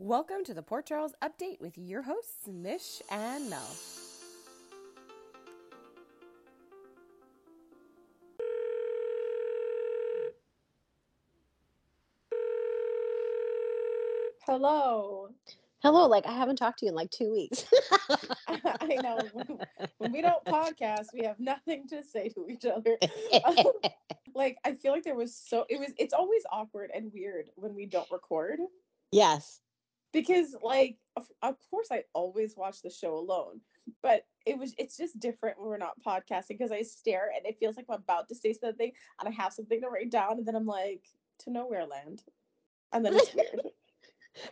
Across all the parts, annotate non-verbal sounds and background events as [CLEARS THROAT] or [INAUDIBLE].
Welcome to the Port Charles Update with your hosts, Mish and Mel. Hello. Hello, like I haven't talked to you in like two weeks. [LAUGHS] I know. When, when we don't podcast, we have nothing to say to each other. Um, [LAUGHS] like I feel like there was so it was it's always awkward and weird when we don't record yes. Because like of, of course I always watch the show alone, but it was it's just different when we're not podcasting because I stare and it feels like I'm about to say something and I have something to write down and then I'm like to nowhere land. And then it's [LAUGHS] weird.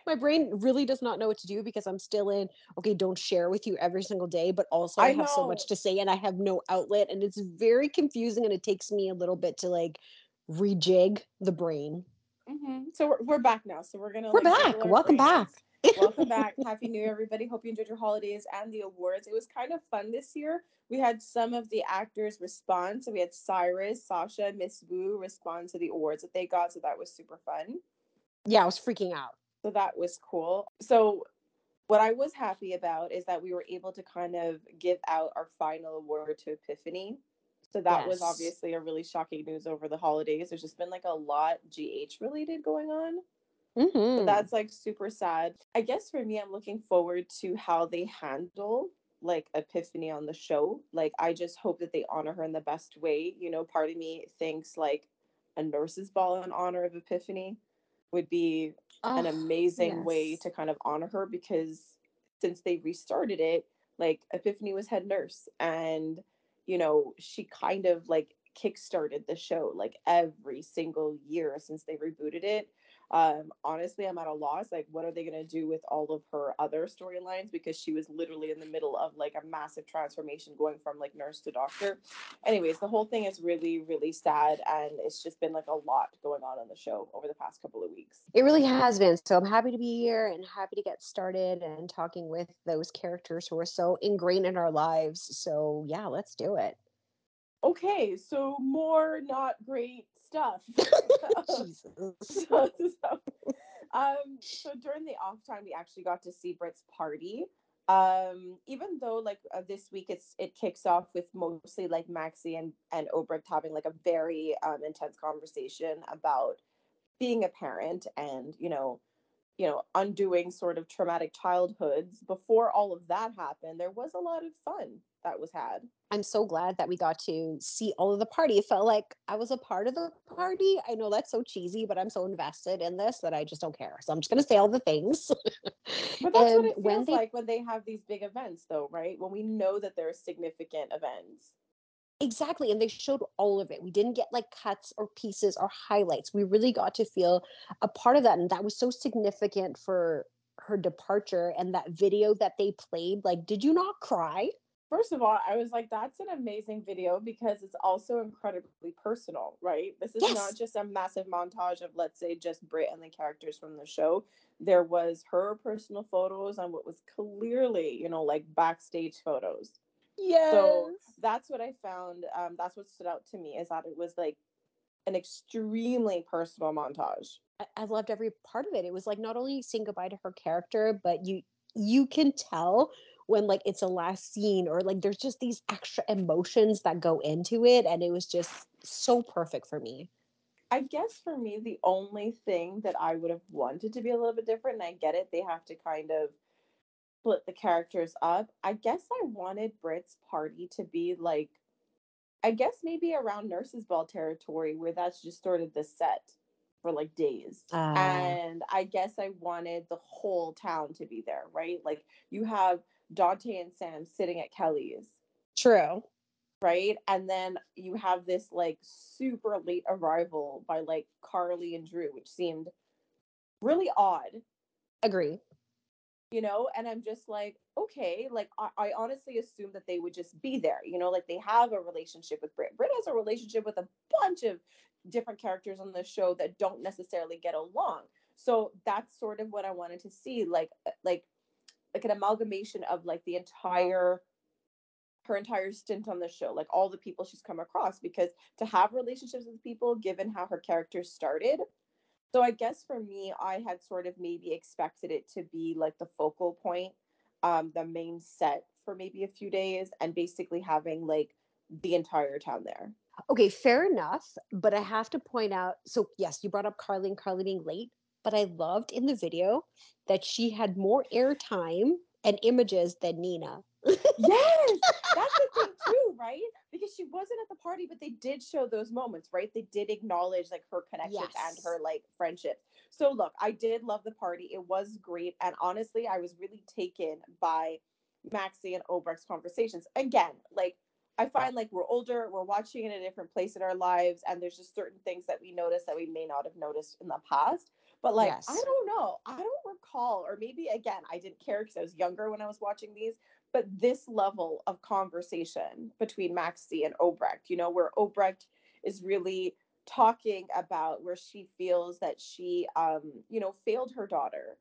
My brain really does not know what to do because I'm still in, okay, don't share with you every single day, but also I, I have so much to say and I have no outlet. And it's very confusing and it takes me a little bit to like rejig the brain. Hmm So we're, we're back now. So we're gonna We're like, back. Welcome brains. back. Welcome back. Happy New Year, everybody. Hope you enjoyed your holidays and the awards. It was kind of fun this year. We had some of the actors respond. So we had Cyrus, Sasha, Miss Wu respond to the awards that they got. So that was super fun. Yeah, I was freaking out. So that was cool. So what I was happy about is that we were able to kind of give out our final award to Epiphany. So that was obviously a really shocking news over the holidays. There's just been like a lot GH related going on. So Mhm. that's like super sad. I guess for me, I'm looking forward to how they handle like Epiphany on the show. Like, I just hope that they honor her in the best way. You know, part of me thinks like a nurse's ball in honor of Epiphany would be an Oh, amazing way to kind of honor her because since they restarted it, like Epiphany was head nurse and you know, she kind of like kickstarted the show like every single year since they rebooted it. Um, honestly, I'm at a loss. Like, what are they gonna do with all of her other storylines? Because she was literally in the middle of like a massive transformation going from like nurse to doctor. Anyways, the whole thing is really, really sad, and it's just been like a lot going on on the show over the past couple of weeks. It really has been. So I'm happy to be here and happy to get started and talking with those characters who are so ingrained in our lives. So yeah, let's do it. Okay, so more not great stuff. [LAUGHS] Jesus. so, so, um, so during the off time, we actually got to see Brit's party. Um, even though like uh, this week it's it kicks off with mostly like Maxie and and Obrecht having like a very um, intense conversation about being a parent and you know you know undoing sort of traumatic childhoods. Before all of that happened, there was a lot of fun that was had. I'm so glad that we got to see all of the party. It felt like I was a part of the party. I know that's so cheesy, but I'm so invested in this that I just don't care. So I'm just going to say all the things. But [LAUGHS] that's what it when feels they like when they have these big events, though, right? When we know that there are significant events. Exactly. And they showed all of it. We didn't get like cuts or pieces or highlights. We really got to feel a part of that. And that was so significant for her departure and that video that they played. Like, did you not cry? First of all, I was like, that's an amazing video because it's also incredibly personal, right? This is Yes. not just a massive montage of, let's say, just Brit and the characters from the show. There was her personal photos and what was clearly, you know, like backstage photos. Yes. So that's what I found. Um, that's what stood out to me is that it was like an extremely personal montage. I, I loved every part of it. It was like not only saying goodbye to her character, but you you can tell when like it's a last scene or like there's just these extra emotions that go into it. And it was just so perfect for me. I guess for me, the only thing that I would have wanted to be a little bit different, and I get it, they have to kind of split the characters up. I guess I wanted Brit's party to be like, I guess maybe around Nurses Ball territory, where that's just sort of the set for like days. Ah. and I guess I wanted the whole town to be there, right? Like you have Dante and Sam sitting at Kelly's True. right? And then you have this like super late arrival by like Carly and Drew, which seemed really odd, Agree. You know? And I'm just like, okay, like I, I honestly assumed that they would just be there, you know, like they have a relationship with Brit. Brit has a relationship with a bunch of different characters on the show that don't necessarily get along. So that's sort of what I wanted to see, like uh, like like an amalgamation of like the entire her entire stint on the show, like all the people she's come across, because to have relationships with people, given how her character started, So I guess for me, I had sort of maybe expected it to be like the focal point, um, the main set for maybe a few days, and basically having like the entire town there. Okay, fair enough. But I have to point out so, yes, you brought up Carly and Carly being late, but I loved in the video that she had more airtime and images than Nina. yes, [LAUGHS] that's the thing too, right? Because she wasn't at the party, but they did show those moments, right? They did acknowledge like her connections and her like friendships. So look, I did love the party. It was great, and honestly, I was really taken by Maxie and Obrecht's conversations. Again, like I find like we're older, we're watching in a different place in our lives, and there's just certain things that we notice that we may not have noticed in the past. But like, I don't know. I don't recall, or maybe again, I didn't care because I was younger when I was watching these but this level of conversation between Maxie and Obrecht, you know, where Obrecht is really talking about where she feels that she, um, you know, failed her daughter.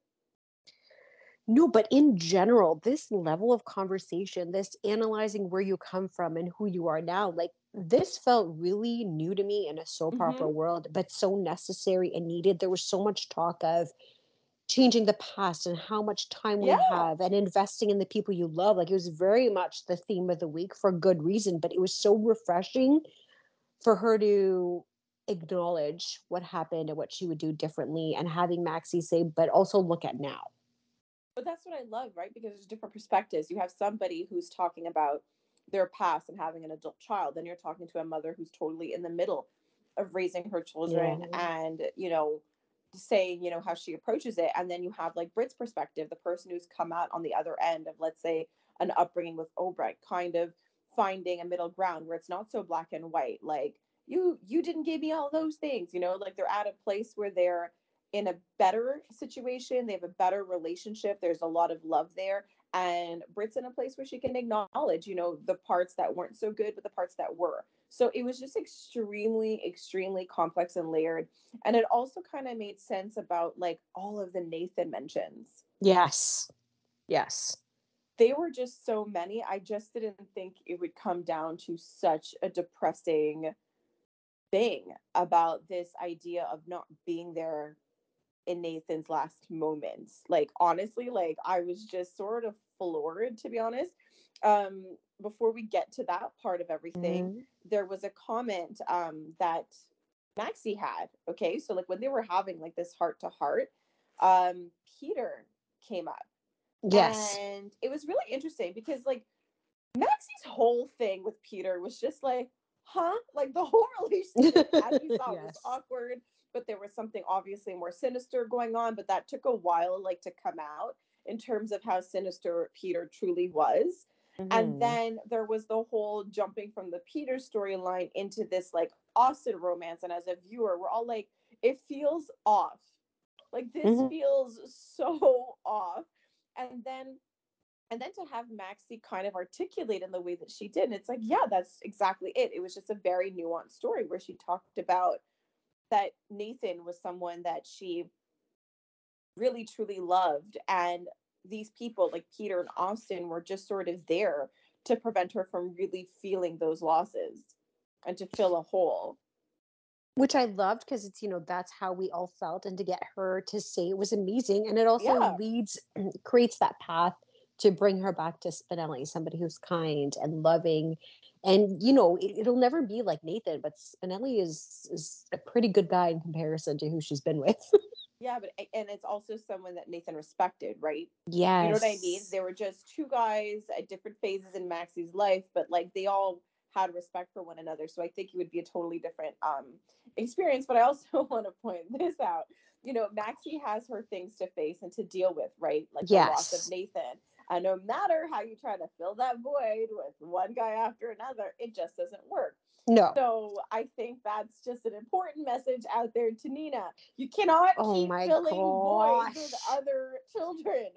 No, but in general, this level of conversation, this analyzing where you come from and who you are now, like this felt really new to me in a soap opera world, but so necessary and needed. There was so much talk of changing the past and how much time we Yeah. have and investing in the people you love. Like it was very much the theme of the week for good reason, but it was so refreshing for her to acknowledge what happened and what she would do differently and having Maxie say, but also look at now. But that's what I love, right? Because there's different perspectives. You have somebody who's talking about their past and having an adult child, then you're talking to a mother who's totally in the middle of raising her children Yeah. and, you know, saying, you know, how she approaches it. And then you have like Brit's perspective, the person who's come out on the other end of, let's say, an upbringing with Obrecht, kind of finding a middle ground where it's not so black and white. Like, you you didn't give me all those things, you know, like they're at a place where they're in a better situation. They have a better relationship. There's a lot of love there. And Brit's in a place where she can acknowledge, you know, the parts that weren't so good, but the parts that were. So it was just extremely, extremely complex and layered. And it also kind of made sense about like all of the Nathan mentions. Yes. Yes. They were just so many. I just didn't think it would come down to such a depressing thing about this idea of not being there in Nathan's last moments. Like honestly, like I was just sort of floored to be honest. Um before we get to that part of everything, Mhm. there was a comment um that Maxie had. Okay, so like when they were having like this heart to heart, um Peter came up Yes. and it was really interesting because like Maxie's whole thing with Peter was just like, huh? Like the whole [LAUGHS] relationship, as we [LAUGHS] saw, was awkward, but there was something obviously more sinister going on. But that took a while, like to come out in terms of how sinister Peter truly was. And Mhm. then there was the whole jumping from the Peter storyline into this like Austin romance. And as a viewer, we're all like, it feels off. Like this Mhm. feels so [LAUGHS] off. And then and then to have Maxie kind of articulate in the way that she did, and it's like, yeah, that's exactly it. It was just a very nuanced story where she talked about that Nathan was someone that she really truly loved, and these people like Peter and Austin were just sort of there to prevent her from really feeling those losses and to fill a hole. which I loved because it's you know that's how we all felt, and to get her to say it was amazing, and it also Yeah. leads [CLEARS THROAT] creates that path to bring her back to Spinelli, somebody who's kind and loving, and you know it, it'll never be like Nathan, but Spinelli is is a pretty good guy in comparison to who she's been with. [LAUGHS] Yeah, but and it's also someone that Nathan respected, right? yes, You know what I mean? They were just two guys at different phases in Maxie's life, but like they all had respect for one another. So I think it would be a totally different um experience. But I also [LAUGHS] want to point this out. You know, Maxie has her things to face and to deal with, right? Like the loss of Nathan. And no matter how you try to fill that void with one guy after another, it just doesn't work. No, So I think that's just an important message out there to Nina. You cannot Oh keep filling voids with other children.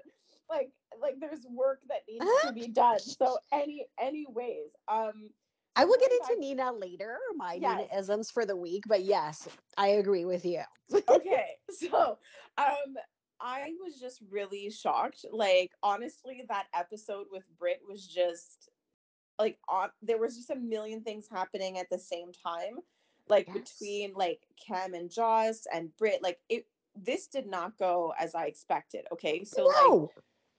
Like like there's work that needs [LAUGHS] to be done. So any anyways, um I will get into Nina later, my Yes. Nina isms for the week, but yes, I agree with you. [LAUGHS] okay so um i was just really shocked like honestly that episode with brit was just like on there was just a million things happening at the same time like Yes. between like Cam and Joss and Brit. Like it, this did not go as I expected. Okay, so like no.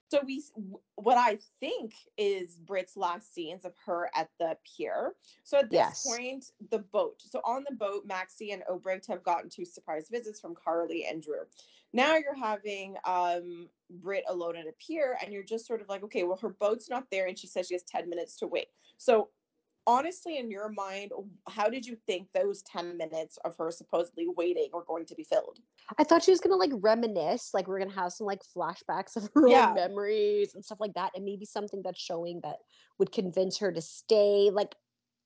So we what i think is brit's last scenes of her at the pier. So at this Yes. point the boat so on the boat maxie and obrecht have gotten two surprise visits from carly and drew. Now you're having um brit alone at a pier and you're just sort of like okay well her boat's not there and she says she has 10 minutes to wait. So honestly in your mind how did you think those 10 minutes of her supposedly waiting were going to be filled I thought she was gonna like reminisce, like we're gonna have some like flashbacks of her Yeah. own memories and stuff like that, and maybe something that's showing that would convince her to stay. Like,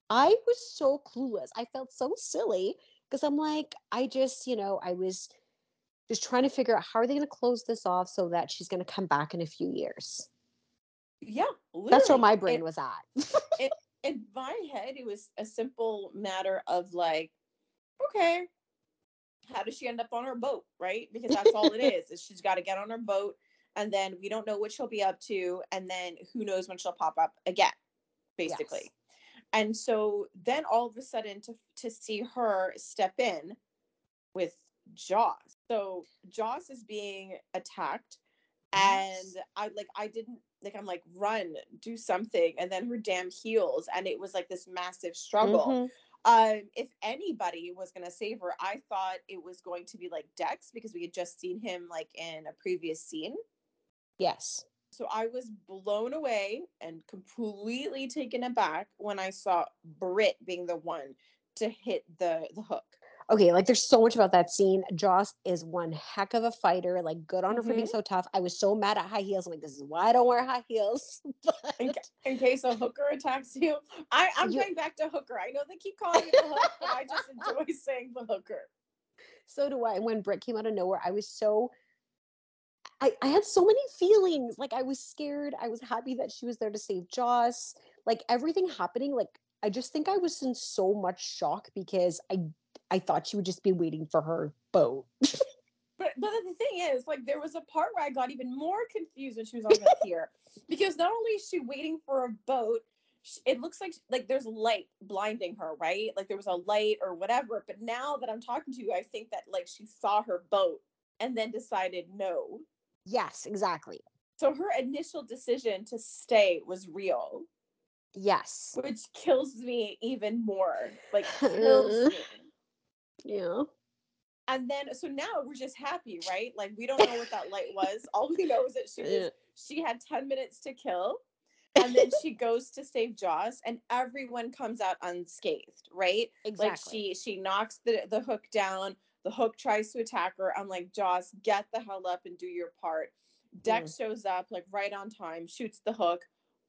I was so clueless. I felt so silly because I'm like, I just, you know, I was just trying to figure out how are they gonna close this off so that she's gonna come back in a few years. yeah That's where my brain was at. In my head, it was a simple matter of like, okay, how does she end up on her boat, right? Because that's all it [LAUGHS] is. Is she's got to get on her boat, and then we don't know what she'll be up to, and then who knows when she'll pop up again, basically. Yes. And so then all of a sudden to to see her step in with Joss. So Joss is being attacked and I like I didn't like I'm like run, do something, and then her damn heels, and it was like this massive struggle. Mhm. Um, if anybody was gonna save her, I thought it was going to be like Dex because we had just seen him like in a previous scene. Yes. So I was blown away and completely taken aback when I saw Brit being the one to hit the the hook. Okay, like there's so much about that scene. Joss is one heck of a fighter. Like, good on her for being Mhm. so tough. I was so mad at high heels. I'm like, this is why I don't wear high heels. [LAUGHS] In, But ca- in case a hooker attacks you, I, I'm You- going back to hooker. I know they keep [LAUGHS] calling it the hook, but I just enjoy saying the hooker. so do I. When Britt came out of nowhere, I was so. I, I had so many feelings. Like I was scared. I was happy that she was there to save Joss. Like everything happening. Like I just think I was in so much shock because I I thought she would just be waiting for her boat. [LAUGHS] But but the thing is, like, there was a part where I got even more confused when she was on the [LAUGHS] pier because not only is she waiting for a boat, sh- it looks like like there's light blinding her, right? Like there was a light or whatever. But now that I'm talking to you, I think that like she saw her boat and then decided no. Yes, exactly. So her initial decision to stay was real, Yes. which kills me even more. Like kills [LAUGHS] me. Yeah. And then so now we're just happy, right? Like we don't know what that light was. All we know is that she was she had 10 minutes to kill. And then she goes to save Joss and everyone comes out unscathed, right? Exactly. Like she she knocks the, the hook down, the hook tries to attack her. I'm like, Joss, get the hell up and do your part. Dex shows up like right on time, shoots the hook.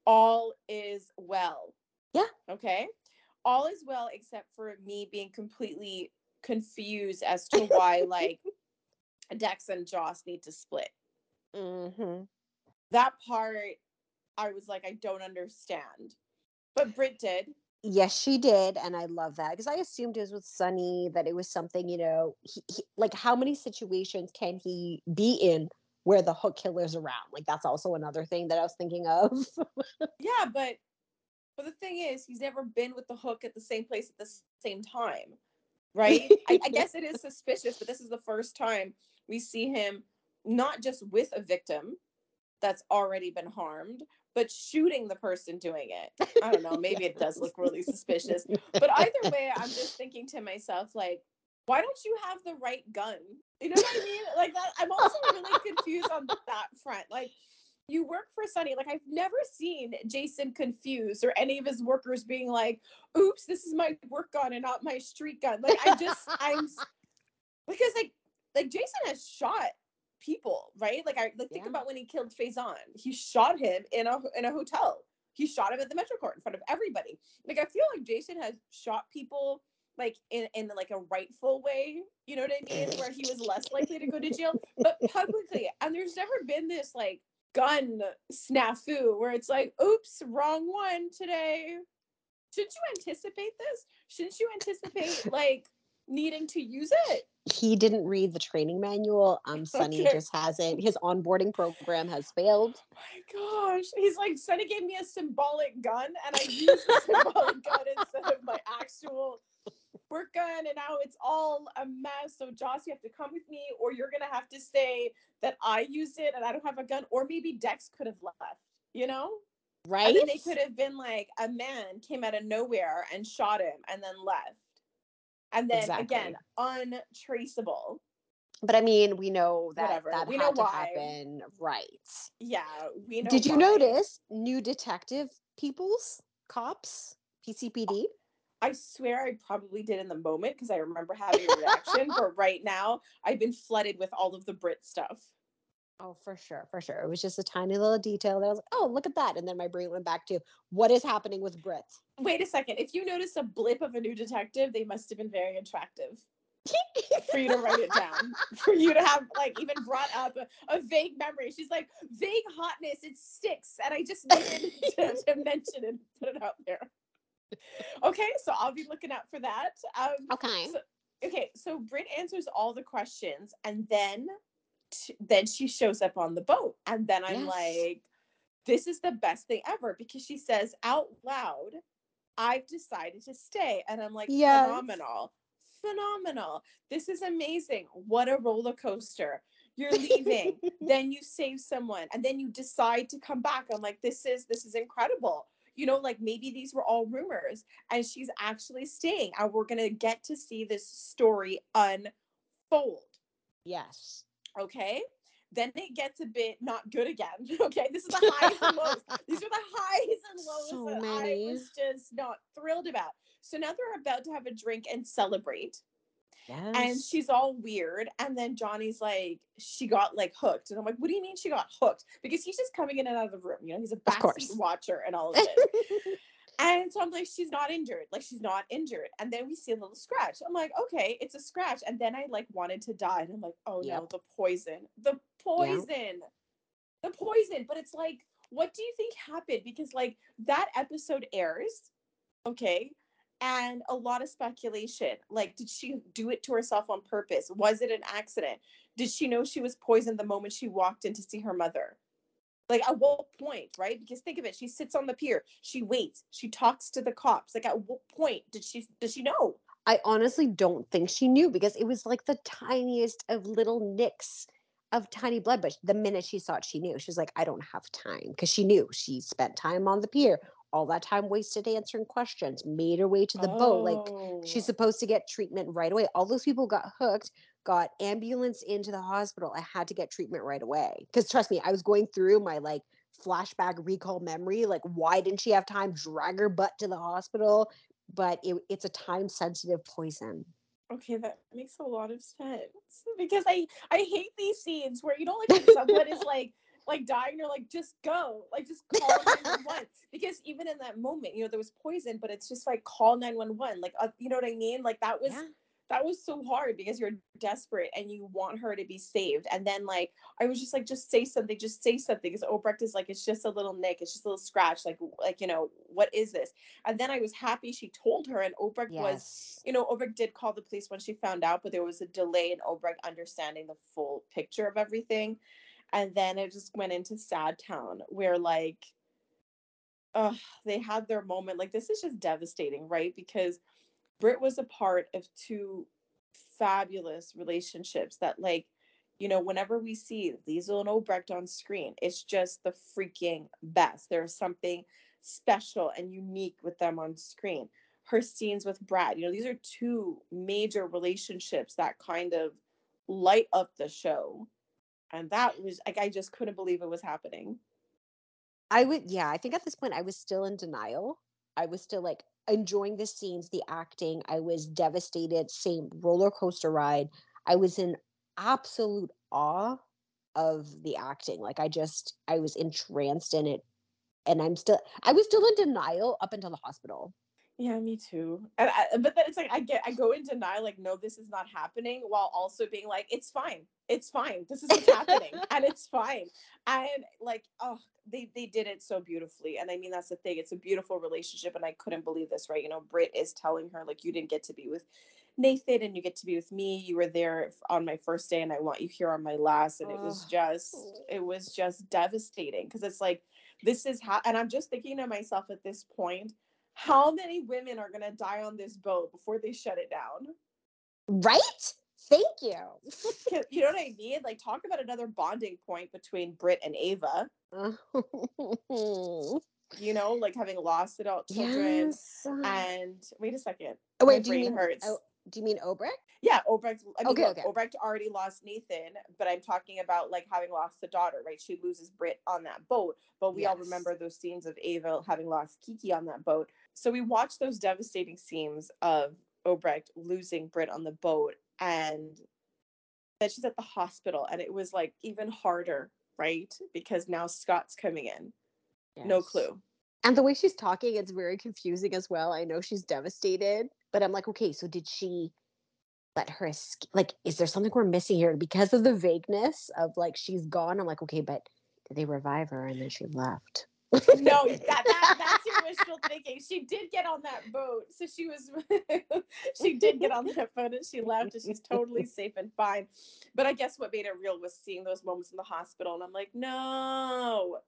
All is well. Yeah. Okay. All is well except for me being completely confused as to [LAUGHS] why like Dex and Joss need to split. hmm That part I was like, I don't understand. But Brit did. Yes, she did, and I love that because I assumed it was with Sonny that it was something you know, he, he, like how many situations can he be in where the hook killer's around? Like that's also another thing that I was thinking of. [LAUGHS] Yeah, but but the thing is, he's never been with the hook at the same place at the same time, right? [LAUGHS] I, I guess it is suspicious, but this is the first time we see him not just with a victim that's already been harmed, but shooting the person doing it. I don't know. [LAUGHS] Maybe it does look really suspicious. [LAUGHS] But either way, I'm just thinking to myself, like, why don't you have the right gun? You know what I mean? Like that. I'm also really confused on that front. Like, you work for Sonny. Like, I've never seen Jason confused or any of his workers being like, "Oops, this is my work gun and not my street gun." Like, I just, [LAUGHS] I'm because like, like Jason has shot people, right? Like, I like think Yeah. about when he killed Faison. He shot him in a in a hotel. He shot him at the Metro Court in front of everybody. Like, I feel like Jason has shot people like in in like a rightful way. You know what I mean? Where he was less likely to go to jail, but publicly. And there's never been this like gun snafu where it's like, oops, wrong one today. Shouldn't you anticipate this? Shouldn't you anticipate [LAUGHS] like needing to use it? he didn't read the training manual. Um, Sonny Okay. just hasn't. His onboarding program has failed. Oh my gosh. He's like, Sonny gave me a symbolic gun and I used the symbolic gun instead of my actual work gun and now it's all a mess. So Joss, you have to come with me, or you're gonna have to say that I used it and I don't have a gun, or maybe Dex could have left, you know? Right? And they could have been like a man came out of nowhere and shot him and then left. And then Exactly. again, untraceable. But I mean, we know that Whatever. that We had know to why. happen, right? Yeah, we know. Did you why. notice new detective peoples, cops, PCPD? I swear I probably did in the moment because I remember having a reaction, [LAUGHS] but right now I've been flooded with all of the Brit stuff. Oh, for sure, for sure. It was just a tiny little detail that I was like, oh, look at that. And then my brain went back to what is happening with Brit? Wait a second. If you notice a blip of a new detective, they must have been very attractive. [LAUGHS] for you to write it down, for you to have like even brought up a, a vague memory. She's like, vague hotness, it sticks. And I just needed to, to mention it, and put it out there. Okay, so I'll be looking out for that. Um, Okay. So- okay, so Brit answers all the questions and then t- then she shows up on the boat. And then I'm Yes. like, this is the best thing ever because she says out loud, I've decided to stay. And I'm like, Yes. phenomenal. Phenomenal. This is amazing. What a roller coaster. You're leaving, [LAUGHS] then you save someone, and then you decide to come back. I'm like, this is this is incredible. You know, like maybe these were all rumors, and she's actually staying, and we're gonna get to see this story unfold. Yes. okay? Then it gets a bit not good again [LAUGHS] okay? This is the highs and lows. These are the highs and [LAUGHS] lows So that many. i was just not thrilled about. So now they're about to have a drink and celebrate Yes. and she's all weird and then johnny's like she got like hooked and i'm like what do you mean she got hooked because he's just coming in and out of the room you know he's a backseat watcher and all of this [LAUGHS] and so I'm like, she's not injured. Like she's not injured. And then we see a little scratch. I'm like, okay, it's a scratch. And then I like wanted to die. And I'm like, oh no, the poison. The poison. The poison. But it's like, what do you think happened? Because like that episode airs, okay, and a lot of speculation. Like, did she do it to herself on purpose? Was it an accident? Did she know she was poisoned the moment she walked in to see her mother? Like at what point, right? Because think of it, she sits on the pier, she waits, she talks to the cops. Like at what point did she does she know? I honestly don't think she knew because it was like the tiniest of little nicks of tiny blood. But the minute she saw it, she knew. She was like, I don't have time because she knew she spent time on the pier, all that time wasted answering questions, made her way to the boat. Like Oh. she's supposed to get treatment right away. All those people got hooked, got ambulance into the hospital. I had to get treatment right away. Because trust me, I was going through my like flashback recall memory. Like, why didn't she have time? Drag her butt to the hospital. But it, it's a time sensitive poison. Okay, that makes a lot of sense. Because I I hate these scenes where you [LAUGHS] know like someone is like like dying, you're like, just go. Like just call 911. [LAUGHS] because even in that moment, you know, there was poison, but it's just like call 911. Like uh, you know what I mean? Like that was Yeah. that was so hard because you're desperate and you want her to be saved. And then like I was just like, just say something, just say something. Because Obrecht is like, it's just a little nick, it's just a little scratch. Like, like you know, what is this? And then I was happy she told her, and Obrecht was, you know, Obrecht did call the police when she found out, but there was a delay in Obrecht understanding the full picture of everything. And then it just went into Sad Town, where like, uh, they had their moment. Like, this is just devastating, right? Because Britt was a part of two fabulous relationships that, like, you know, whenever we see Liesl and Obrecht on screen, it's just the freaking best. There's something special and unique with them on screen. Her scenes with Brad, you know, these are two major relationships that kind of light up the show. And that was like, I just couldn't believe it was happening. I would, yeah, I think at this point I was still in denial. I was still like enjoying the scenes, the acting. I was devastated, same roller coaster ride. I was in absolute awe of the acting. Like I just, I was entranced in it. And I'm still, I was still in denial up until the hospital. Yeah, me too. And I, uh, but then it's like I get I go in denial, like no, this is not happening, while also being like, it's fine, it's fine, this is what's happening, [LAUGHS] and it's fine. And like, oh, they they did it so beautifully, and I mean that's the thing. It's a beautiful relationship, and I couldn't believe this, right? You know, Brit is telling her like, you didn't get to be with Nathan, and you get to be with me. You were there on my first day, and I want you here on my last. And it was just, it was just devastating because it's like this is how, and I'm just thinking to myself at this point how many women are gonna die on this boat before they shut it down? Right? Thank you. [LAUGHS] You know what I mean? Like, talk about another bonding point between Britt and Ava. [LAUGHS] You know, like having lost adult children. yes. Uh and wait a second. Oh, my wait, do you mean oh, hurts. oh, do you mean Obrecht? Yeah, Obrecht. I mean, Okay, look, okay. Obrecht already lost Nathan, but I'm talking about like having lost a daughter, right? She loses Brit on that boat, but we all remember those scenes of Ava having lost Kiki on that boat. So we watched those devastating scenes of Obrecht losing Brit on the boat, and then she's at the hospital, and it was like even harder, right? Because now Scott's coming in. No clue. And the way she's talking, it's very confusing as well. I know she's devastated, but I'm like, okay, so did she let her escape? Like, is there something we're missing here? Because of the vagueness of like she's gone, I'm like, okay, but did they revive her and then she left? no, that, that that's your [LAUGHS] wishful thinking. She did get on that boat, so she was [LAUGHS] she did get on that boat and she left, and she's totally [LAUGHS] safe and fine. But I guess what made it real was seeing those moments in the hospital, and I'm like, no,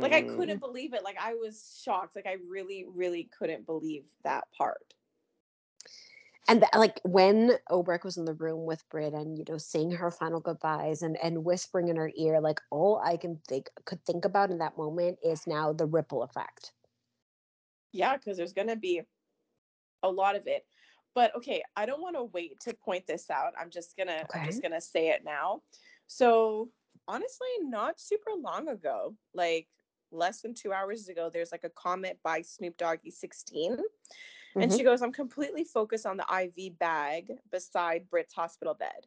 like I Mm-hmm. couldn't believe it. Like I was shocked. Like I really, really couldn't believe that part. And th- like when Obrecht was in the room with Brit and you know saying her final goodbyes and and whispering in her ear, like all I can think could think about in that moment is now the ripple effect. Yeah, because there's gonna be a lot of it. But okay, I don't want to wait to point this out. I'm just gonna I'm just gonna say it now. So honestly, not super long ago, like less than two hours ago, there's like a comment by Snoop Doggy 16. And Mhm. she goes, I'm completely focused on the IV bag beside Britt's hospital bed.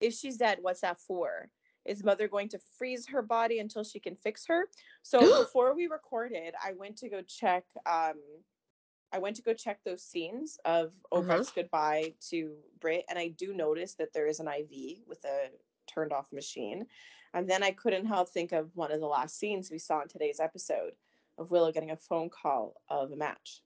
If she's dead, what's that for? Is mother going to freeze her body until she can fix her? So [GASPS] before we recorded, I went to go check. Um, I went to go check those scenes of Uh-huh. Obrecht's goodbye to Brit, and I do notice that there is an IV with a turned off machine. And then I couldn't help think of one of the last scenes we saw in today's episode of Willow getting a phone call of a match.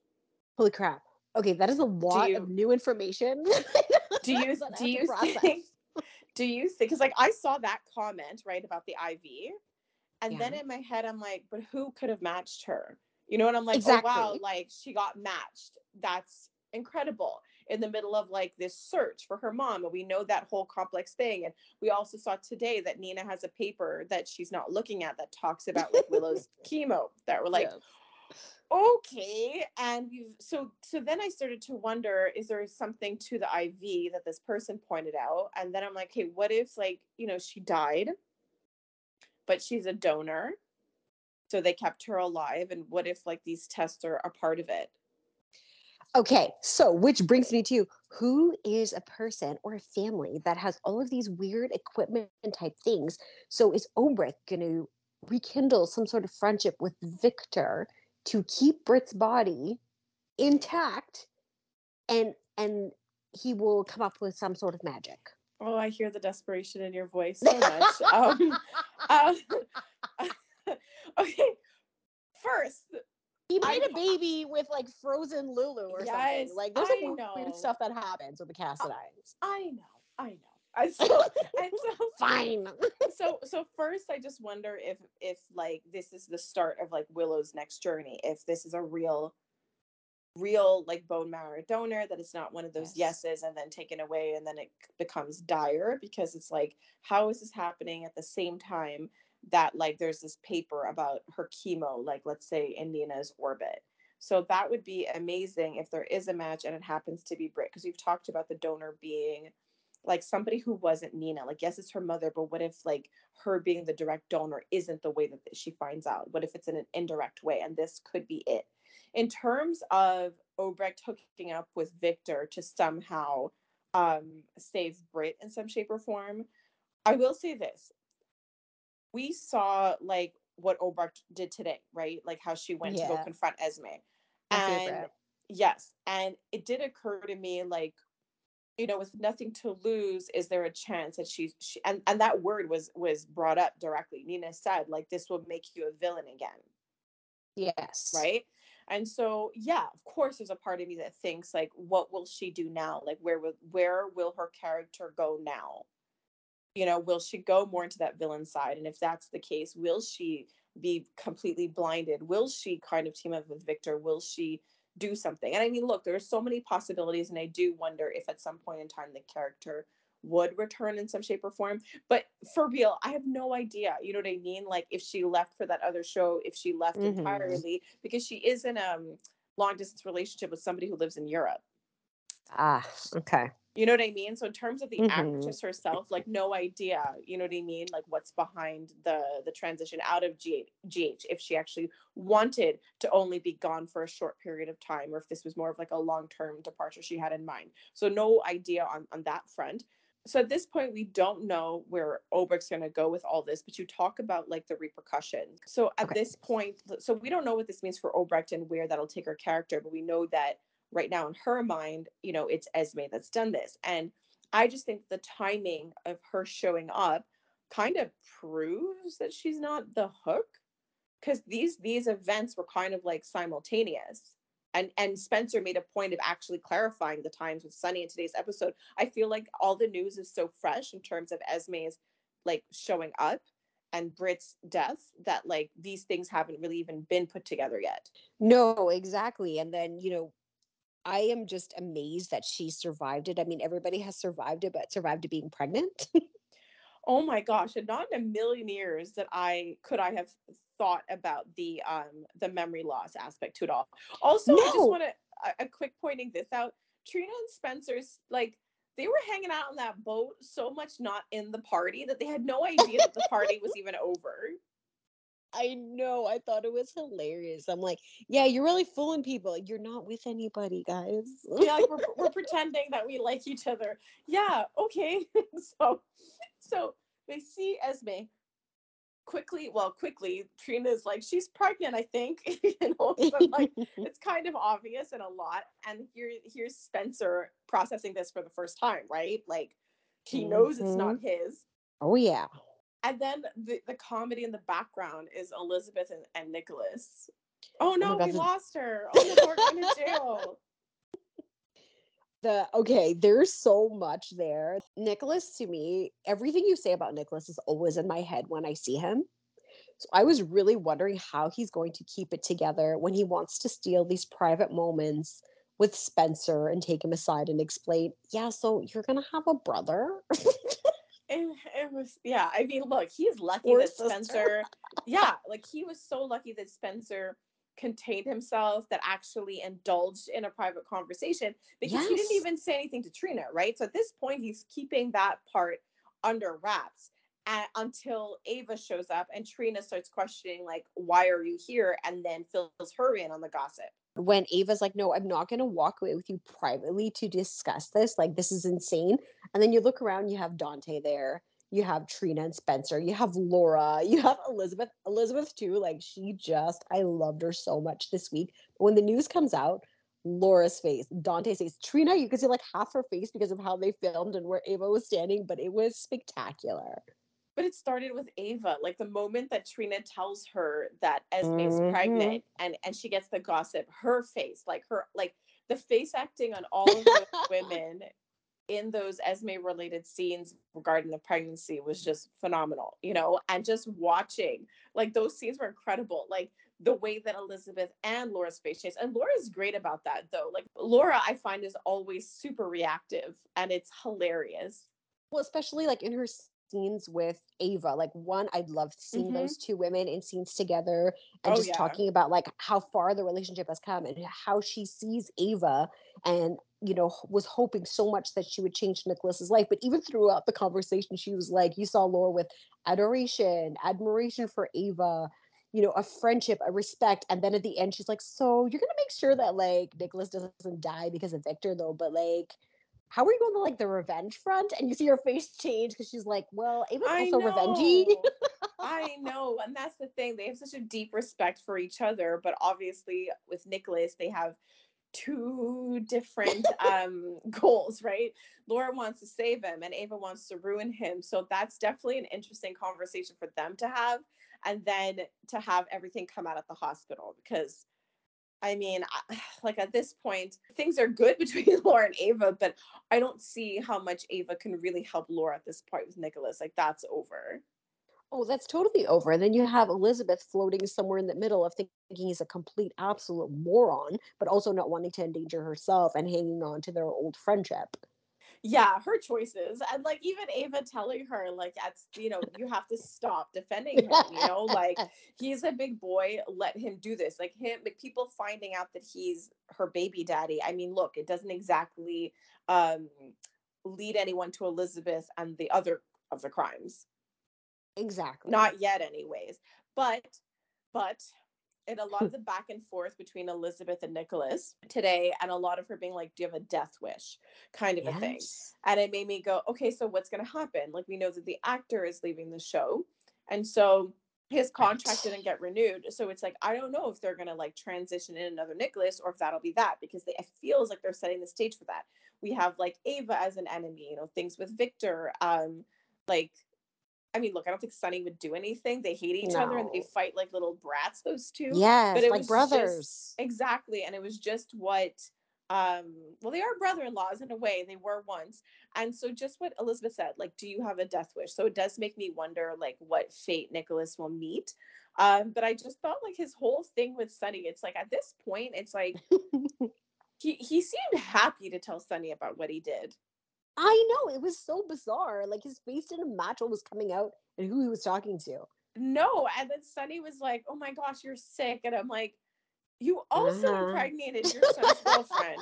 Holy crap. Okay, that is a lot you- of new information. [LAUGHS] do you that I have do you process. think [LAUGHS] do you think because like i saw that comment right about the iv and then in my head i'm like but who could have matched her you know and i'm like oh wow like she got matched that's incredible in the middle of like this search for her mom and we know that whole complex thing and we also saw today that nina has a paper that she's not looking at that talks about like willow's [LAUGHS] chemo that we're like Yes. Okay and we've so so then i started to wonder is there something to the iv that this person pointed out? And then i'm like hey what if like you know she died but she's a donor so they kept her alive and what if like these tests are a part of it? Okay, so which brings me to who is a person or a family that has all of these weird equipment type things? So is Obrecht going to rekindle some sort of friendship with Victor to keep Britt's body intact, and and he will come up with some sort of magic? oh i hear the desperation in your voice so much [LAUGHS] um, um [LAUGHS] okay first He made a baby with like frozen Lulu or Yes, something. Like there's I some know. weird stuff that happens with the Cassadines. i know i know and so, and so Fine. [LAUGHS] so so first i just wonder if if like this is the start of like willow's next journey if this is a real real like bone marrow donor that it's not one of those Yes. yeses and then taken away and then it becomes dire because it's like how is this happening at the same time that like there's this paper about her chemo like let's say in nina's orbit so that would be amazing if there is a match and it happens to be Brit because we've talked about the donor being like somebody who wasn't Nina. Like, yes, it's her mother, but what if like her being the direct donor isn't the way that she finds out? What if it's in an indirect way? And this could be it. In terms of Obrecht hooking up with Victor to somehow um, save Brit in some shape or form, I will say this. We saw like what Obrecht did today, right? Like how she went to go confront Esme. My and favorite. yes, and it did occur to me like you know with nothing to lose is there a chance that she's she, and and that word was was brought up directly. Nina said like this will make you a villain again. Yes. right? And so yeah of course there's a part of me that thinks like what will she do now? Like where will where will her character go now? You know will she go more into that villain side? And if that's the case will she be completely blinded? Will she kind of team up with victor? Will she do something. And I mean, look, there are so many possibilities, and I do wonder if at some point in time the character would return in some shape or form. But for real, I have no idea. You know what I mean? Like if she left for that other show, if she left Mhm. entirely, because she is in a um, long distance relationship with somebody who lives in Europe. Ah, okay. You know what I mean? So in terms of the Mhm. actress herself, like no idea. You know what I mean? Like what's behind the the transition out of G- GH if she actually wanted to only be gone for a short period of time, or if this was more of like a long term departure she had in mind. So no idea on on that front. So at this point, we don't know where Obrecht's going to go with all this, but you talk about like the repercussions. So at Okay. this point, so we don't know what this means for Obrecht and where that'll take her character, but we know that right now in her mind, you know, it's Esme that's done this. And I just think the timing of her showing up kind of proves that she's not the hook because these these events were kind of like simultaneous. And and Spencer made a point of actually clarifying the times with Sonny in today's episode. I feel like all the news is so fresh in terms of Esme's like showing up and Brit's death that like these things haven't really even been put together yet. No, exactly. And then, you know, I am just amazed that she survived it. I mean, everybody has survived it, but survived to being pregnant. [LAUGHS] Oh my gosh, and not in a million years that I could I have thought about the um the memory loss aspect to it all. Also, I just want to a, a quick pointing this out. Trina and Spencer's like they were hanging out on that boat so much not in the party that they had no idea that the party was even over. I know. I thought it was hilarious. I'm like, yeah, you're really fooling people. You're not with anybody, guys. Yeah, like we're, we're [LAUGHS] pretending that we like each other. Yeah, okay. [LAUGHS] so so they see Esme quickly. Well, quickly, Trina's like, she's pregnant, I think. [LAUGHS] you know, but like it's kind of obvious and a lot. And here here's Spencer processing this for the first time, right? Like he knows it's not mm-hmm. his. oh yeah. And then the, the comedy in the background is Elizabeth and, and Nicholas. Oh, oh my no, God, we this- lost her. Oh no, we're going to jail. [LAUGHS] The okay, there's so much there. Nicholas to me, everything you say about Nicholas is always in my head when I see him. So I was really wondering how he's going to keep it together when he wants to steal these private moments with Spencer and take him aside and explain, yeah, so you're gonna have a brother. [LAUGHS] it, it was yeah i mean look he's lucky Poor that spencer yeah like he was so lucky that spencer contained himself that actually indulged in a private conversation because he didn't even say anything to trina right? So at this point he's keeping that part under wraps until ava shows up and trina starts questioning like why are you here? and then fills her in on the gossip when Ava's like, no, I'm not going to walk away with you privately to discuss this. Like, this is insane. And then you look around, you have Dante there, you have Trina and Spencer, you have Laura, [LAUGHS] you have Elizabeth. Elizabeth, too, like, she just, I loved her so much this week. But when the news comes out, Laura's face, Dante's face, Trina, you could see like half her face because of how they filmed and where Ava was standing, but it was spectacular. But it started with Ava. Like the moment that Trina tells her that Esme is Mhm. pregnant and and she gets the gossip, her face, like her like the face acting on all of those [LAUGHS] women in those Esme related scenes regarding the pregnancy was just phenomenal, you know, and just watching like those scenes were incredible. Like the way that Elizabeth and Laura's face changed. And Laura's great about that though. Like Laura, I find is always super reactive and it's hilarious. Well, especially like in her scenes with Ava. Like one, I loved seeing Mhm. those two women in scenes together and Oh, just yeah. talking about like how far the relationship has come and how she sees Ava and you know was hoping so much that she would change Nicholas's life. But even throughout the conversation, she was like, you saw Laura with adoration, admiration for Ava. You know, a friendship, a respect, and then at the end, she's like, "So you're gonna make sure that like Nicholas doesn't die because of Victor, though." But like, how are you going to like the revenge front? And you see her face change because she's like, well, Ava's I also revengey. I [LAUGHS] know. And that's the thing. They have such a deep respect for each other. But obviously, with Nicholas, they have two different [LAUGHS] um goals right laura wants to save him and ava wants to ruin him so that's definitely an interesting conversation for them to have and then to have everything come out at the hospital because I mean, [SIGHS] like at this point, things are good [LAUGHS] between Laura and Ava, but I don't see how much Ava can really help Laura at this point with Nicholas. Like that's over. Oh, that's totally over. And then you have Elizabeth floating somewhere in the middle of thinking he's a complete absolute moron, but also not wanting to endanger herself and hanging on to their old friendship. Yeah, her choices. And like even Ava telling her, like, that's you know, you have to stop defending him, you know, like [LAUGHS] he's a big boy, let him do this. Like him, like people finding out that he's her baby daddy. I mean, look, it doesn't exactly um lead anyone to Elizabeth and the other of the crimes. Exactly. Not yet, anyways. But, but in a lot of the back and forth between Elizabeth and Nicholas today, and a lot of her being like, Do you have a death wish? kind of yes. a thing. And it made me go, Okay, so what's going to happen? Like, we know that the actor is leaving the show. And so his contract didn't get renewed. So it's like, I don't know if they're going to like transition in another Nicholas or if that'll be that because they, it feels like they're setting the stage for that. We have like Ava as an enemy, you know, things with Victor. Um, like I mean, look, I don't think Sonny would do anything. They hate each no. other and they fight like little brats, those two. Yeah, but it like was brothers. Just, exactly. And it was just what um well they are brother-in-laws in a way they were once and so just what elizabeth said like do you have a death wish so it does make me wonder like what fate nicholas will meet um but i just thought like his whole thing with sonny it's like at this point it's like [LAUGHS] he he seemed happy to tell sonny about what he did I know it was so bizarre. Like his face didn't match what was coming out and who he was talking to. No, and then Sonny was like, "Oh my gosh, you're sick," and I'm like, "You also uh-huh. impregnated your [LAUGHS] son's girlfriend."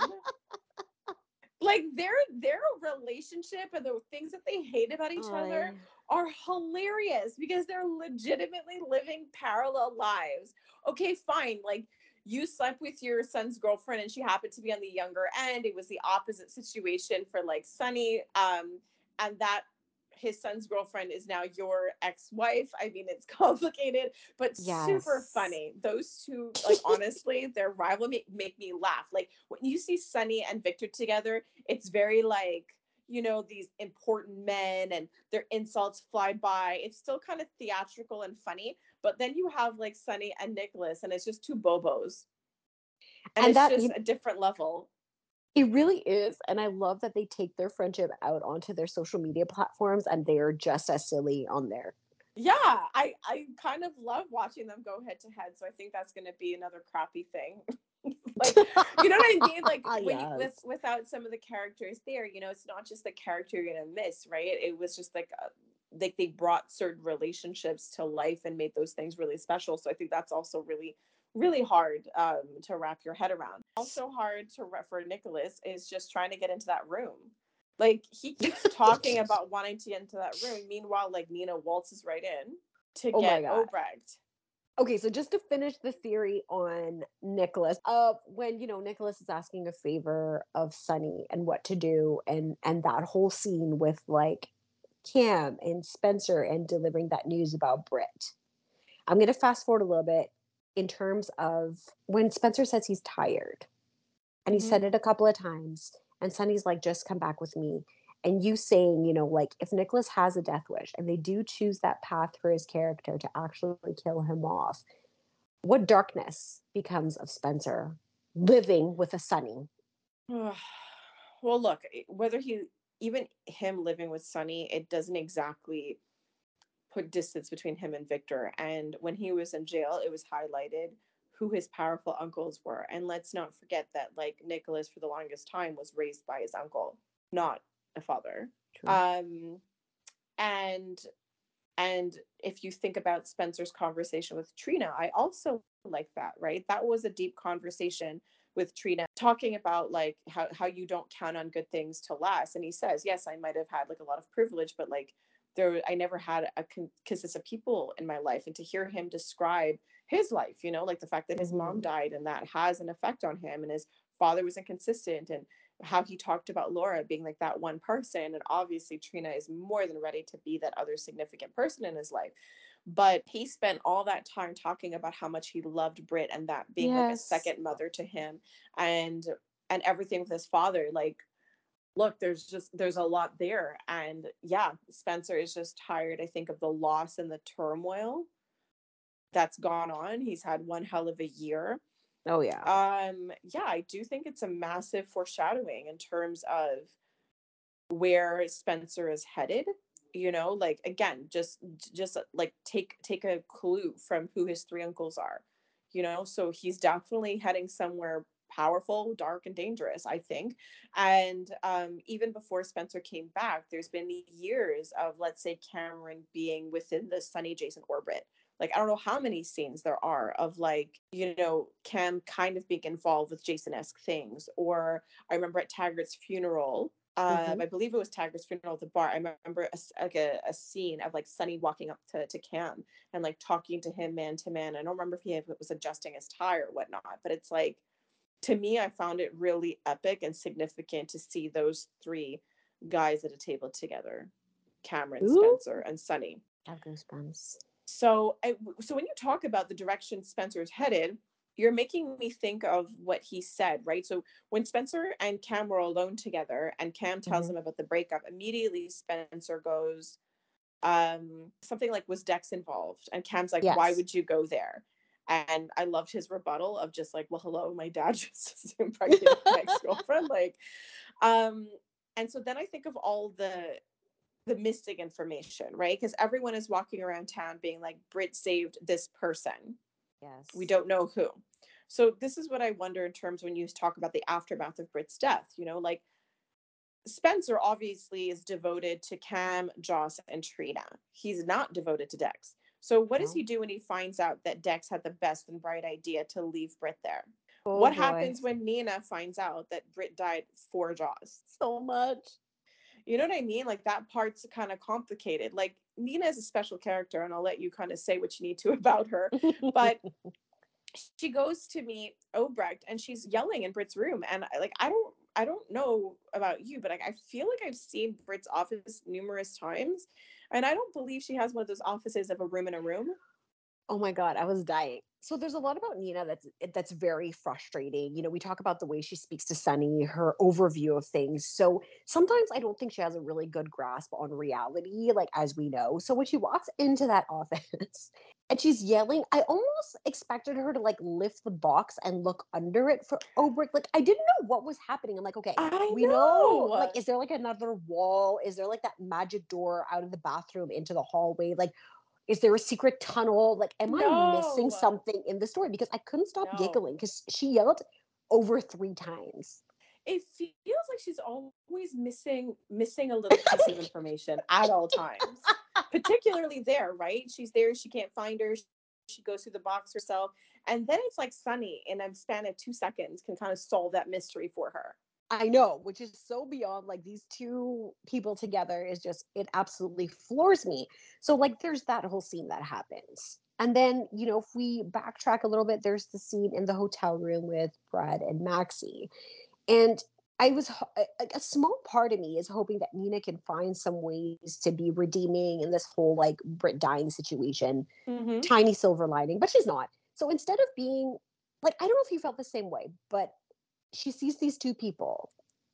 like their their relationship and the things that they hate about each oh, other yeah. are hilarious because they're legitimately living parallel lives. Okay, fine, like you slept with your son's girlfriend and she happened to be on the younger end. It was the opposite situation for like Sonny. Um, and that his son's girlfriend is now your ex-wife. I mean, it's [LAUGHS] complicated, but yes. super funny. Those two, [LAUGHS] like honestly, their rivalry make, make me laugh. Like when you see Sonny and Victor together, it's very like you know these important men and their insults fly by it's still kind of theatrical and funny but then you have like Sonny and Nicholas and it's just two bobos and, and it's that, just a different level it really is and i love that they take their friendship out onto their social media platforms and they're just as silly on there yeah i i kind of love watching them go head to head so i think that's going to be another crappy thing [LAUGHS] like you know what I mean? Like [LAUGHS] ah, when yes. you, with without some of the characters there, you know, it's not just the character you're gonna miss, right? It was just like a, like they brought certain relationships to life and made those things really special. So I think that's also really really hard um, to wrap your head around. Also hard to for Nicholas is just trying to get into that room. Like he keeps [LAUGHS] talking about wanting to get into that room. Meanwhile, like Nina waltzes right in to oh get Obrecht. Okay, so just to finish the theory on Nicholas, uh, when you know Nicholas is asking a favor of Sonny and what to do, and and that whole scene with like Cam and Spencer and delivering that news about Britt. I'm gonna fast forward a little bit in terms of when Spencer says he's tired, and he mm-hmm. said it a couple of times, and Sonny's like, "Just come back with me." and you saying, you know, like if Nicholas has a death wish and they do choose that path for his character to actually kill him off, what darkness becomes of Spencer living with a Sonny? [SIGHS] well, look, eh, whether he even him living with Sonny, it doesn't exactly put distance between him and Victor. And when he was in jail, it was highlighted who his powerful uncles were. And let's not forget that like Nicholas for the longest time was raised by his uncle, not a father. True. Um, and and if you think about Spencer's conversation with Trina, I also like that, right? That was a deep conversation with Trina talking about like how, how you don't count on good things to last. And he says, yes, I might have had like a lot of privilege, but like there, I never had a con- consistent people in my life. And to hear him describe his life, you know, like the fact that his mom mm-hmm. died and that has an effect on him and his father was inconsistent and how he talked about Laura being like that one person. And obviously, Trina is more than ready to be that other significant person in his life. But he spent all that time talking about how much he loved Britt and that being yes. like a second mother to him and and everything with his father. Like, look, there's just there's a lot there. And yeah, Spencer is just tired, I think, of the loss and the turmoil that's gone on. He's had one hell of a year Oh yeah. Um yeah, I do think it's a massive foreshadowing in terms of where Spencer is headed you know like again just just like take take a clue from who his three uncles are you know? So he's definitely heading somewhere powerful dark and dangerous i think. And um, even before spencer came back there's been years of let's say cameron being within the sonny jason orbit. Like i don't know how many scenes there are of like you know cam kind of being involved with jason-esque things. Or i remember at taggart's funeral um, mm-hmm. I believe it was Taggart's funeral at the bar. I remember a, like a, a, scene of like Sonny walking up to, to Cam and like talking to him man to man. I don't remember if he was adjusting his tie or whatnot, but it's like to me, I found it really epic and significant to see those three guys at a table together, Cameron, Ooh. Spencer, and Sonny. Have goosebumps. So, I, so when you talk about the direction Spencer's headed, you're making me think of what he said, right? So when Spencer and Cam were alone together and Cam tells mm-hmm. him about the breakup, immediately Spencer goes, um, something like, was Dex involved? And Cam's like, yes. why would you go there? And I loved his rebuttal of just like, well, hello, my dad [LAUGHS] just impregnated my ex-girlfriend. [LAUGHS] Like, um, and so then I think of all the the missing information, right? Because everyone is walking around town being like, Britt saved this person Yes. We don't know who. So this is what I wonder in terms when you talk about the aftermath of Britt's death, you know, like Spencer obviously is devoted to Cam, Joss, and Trina. He's not devoted to Dex. So what no. does he do when he finds out that Dex had the best and bright idea to leave Britt there? Oh, what boy. happens when Nina finds out that Britt died for Joss? So much. You know what I mean? Like that part's kind of complicated. Like Nina is a special character, and I'll let you kind of say what you need to [LAUGHS] about her. But [LAUGHS] she goes to meet Obrecht, and she's yelling in Britt's room, and like I don't, I don't know about you, but like I feel like I've seen Britt's office numerous times, and I don't believe she has one of those offices of a room in a room. Oh my god, I was dying. So there's a lot about Nina that's eh, that's very frustrating. You know, we talk about the way she speaks to Sonny, her overview of things. So sometimes I don't think she has a really good grasp on reality, like as we know. So when she walks into that [LAUGHS] office and she's yelling, I almost expected her to like lift the box and look under it for oh, Obrecht. Like I didn't know what was happening. I'm like, okay, I we know. know. Like, is there like another wall? Is there like that magic door out of the bathroom into the hallway? Like is there a secret tunnel? Like, am no. I missing something in the story? Because I couldn't stop no. giggling because she yelled over three times. It feels like she's always missing missing a little piece of information at all times. Particularly there, right? She's there, she can't find her. She goes through the box herself. And then it's like Sonny in a span of two seconds can kind of solve that mystery for her. I know, which is so beyond like these two people together is just it absolutely floors me. So like there's that whole scene that happens. And then, you know, if we backtrack a little bit, there's the scene in the hotel room with Brad and Maxie. And I was a, a small part of me is hoping that Nina can find some ways to be redeeming in this whole like Britt dying situation. Mm-hmm. Tiny silver lining, but she's not. So instead of being like, I don't know if you felt the same way, but she sees these two people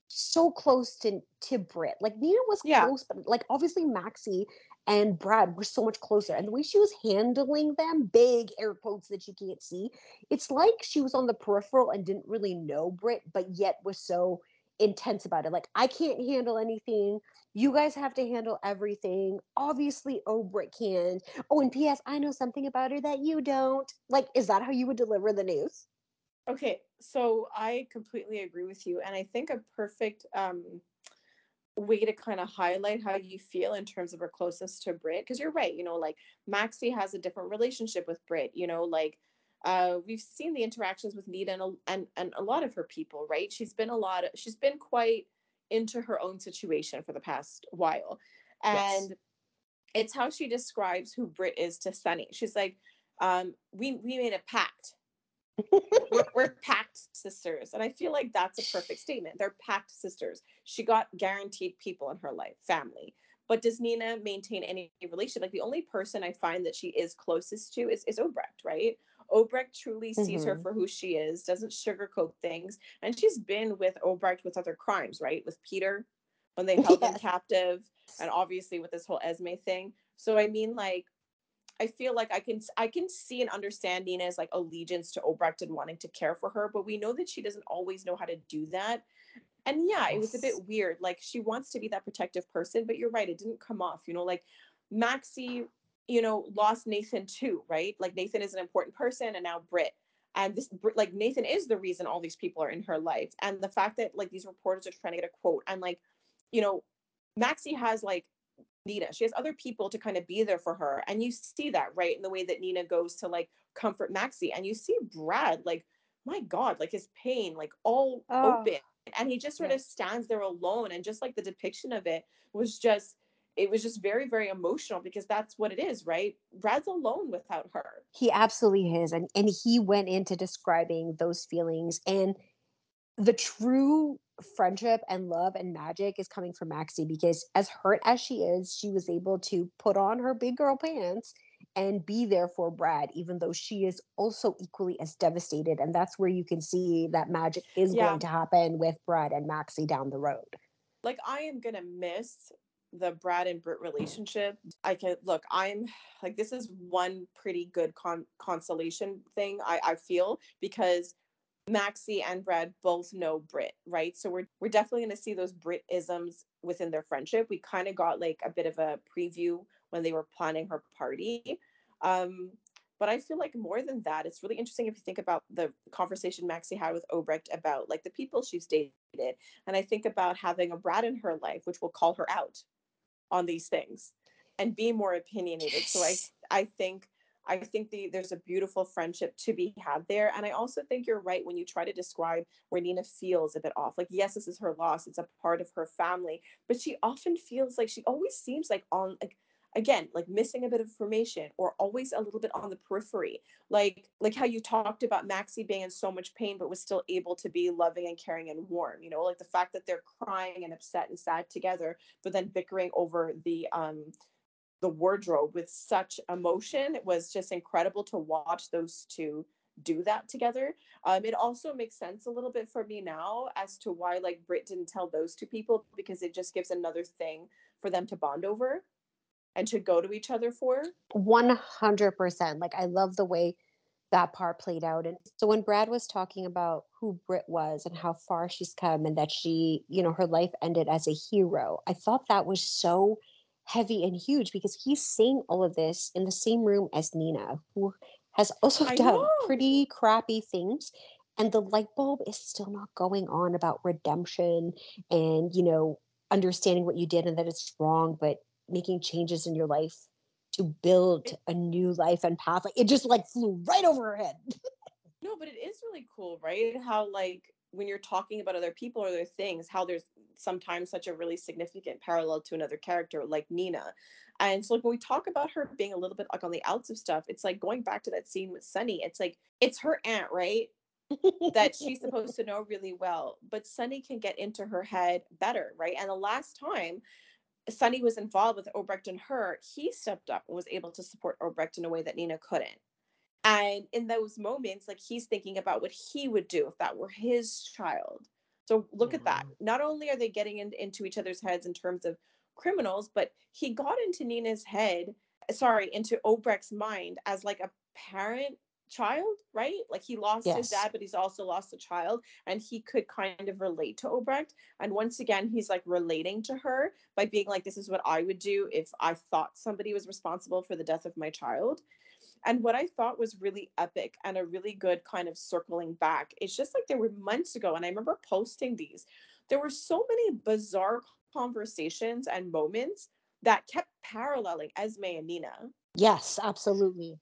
so close to to Britt. Like Nina was yeah. close, but like obviously Maxie and Brad were so much closer. And the way she was handling them, big air quotes that you can't see, it's like she was on the peripheral and didn't really know Britt, but yet was so intense about it. Like, I can't handle anything. You guys have to handle everything. Obviously, oh, Obrit can. Oh, and P.S. I know something about her that you don't. Like, is that how you would deliver the news? Okay, so I completely agree with you, and I think a perfect um, way to kind of highlight how you feel in terms of her closeness to Britt, because you're right, you know, like Maxie has a different relationship with Britt, you know, like uh, we've seen the interactions with Nina and, and and a lot of her people, right? She's been a lot of, she's been quite into her own situation for the past while, and yes. it's how she describes who Britt is to Sonny. She's like, um, we we made a pact we're, [LAUGHS] we're pact sisters. And I feel like that's a perfect statement. They're pact sisters. She got guaranteed people in her life, family. But does Nina maintain any relationship? Like the only person I find that she is closest to is, is Obrecht, right? Obrecht truly mm-hmm. sees her mm-hmm. for who she is, doesn't sugarcoat things. And she's been with Obrecht with other crimes, right? With Peter when they held yes. him captive, and obviously with this whole Esme thing. So I mean, like, I feel like I can I can see and understand Nina's like allegiance to Obrecht and wanting to care for her, but we know that she doesn't always know how to do that. And yeah, it was a bit weird. Like she wants to be that protective person, but you're right, it didn't come off. You know, like Maxie, you know, lost Nathan too, right? Like Nathan is an important person, and now Britt. And this, like Nathan, is the reason all these people are in her life. And the fact that like these reporters are trying to get a quote, and like, you know, Maxie has like Nina. She has other people to kind of be there for her. And you see that, right? In the way that Nina goes to like comfort Maxie. And you see Brad, like, my God, like his pain, like all Oh, open. And he just sort of stands there alone. And just like the depiction of it was just, it was just very, very emotional because that's what it is, right? Brad's alone without her. He absolutely is. And and he went into describing those feelings and the true friendship and love and magic is coming from Maxie because as hurt as she is, she was able to put on her big girl pants and be there for Brad, even though she is also equally as devastated. And that's where you can see that magic is Yeah. going to happen with Brad and Maxie down the road. like I am gonna miss the Brad and Britt relationship. I can look, I'm like this is one pretty good con- consolation thing I, I feel because Maxie and Brad both know Britt, right? So we're we're definitely gonna see those Britt isms within their friendship. We kind of got like a bit of a preview when they were planning her party. Um, but I feel like more than that, it's really interesting if you think about the conversation Maxie had with Obrecht about like the people she's dated. And I think about having a Brad in her life, which will call her out on these things and be more opinionated. So I I think I think the, there's a beautiful friendship to be had there. And I also think you're right when you try to describe where Nina feels a bit off. Like, yes, this is her loss, it's a part of her family, but she often feels like she always seems like on like again like missing a bit of information or always a little bit on the periphery like like how you talked about maxie being in so much pain but was still able to be loving and caring and warm you know like the fact that they're crying and upset and sad together but then bickering over the um the wardrobe with such emotion it was just incredible to watch those two do that together um it also makes sense a little bit for me now as to why like britt didn't tell those two people because it just gives another thing for them to bond over and to go to each other for 100%. Like, I love the way that part played out. And so when Brad was talking about who Britt was and how far she's come and that she, you know, her life ended as a hero, I thought that was so heavy and huge because he's saying all of this in the same room as Nina, who has also [LAUGHS] I done know. pretty crappy things. And the light bulb is still not going on about redemption and, you know, understanding what you did and that it's wrong, but making changes in your life to build a new life and path. Like it just like flew right over her head. [LAUGHS] No, but it is really cool, right? How like when you're talking about other people or other things, how there's sometimes such a really significant parallel to another character like Nina. And so like when we talk about her being a little bit like on the outs of stuff, it's like going back to that scene with Sonny, it's like it's her aunt, right? that she's [LAUGHS] supposed to know really well, but Sonny can get into her head better, right? And the last time Sonny was involved with Obrecht and her, he stepped up and was able to support Obrecht in a way that Nina couldn't. And in those moments, like he's thinking about what he would do if that were his child. So look at that. Mm-hmm. Not only are they getting in, into each other's heads in terms of criminals, but he got into Nina's head, eh, sorry, into Obrecht's mind as like a parent child, right? Like he lost his dad, but he's also lost a child, and he could kind of relate to Obrecht. And once again, he's like relating to her by being like, this is what I would do if I thought somebody was responsible for the death of my child. And what I thought was really epic and a really good kind of circling back, it's just like there were months ago, and I remember posting these. There were so many bizarre conversations and moments that kept paralleling Esme and Nina Yes, absolutely.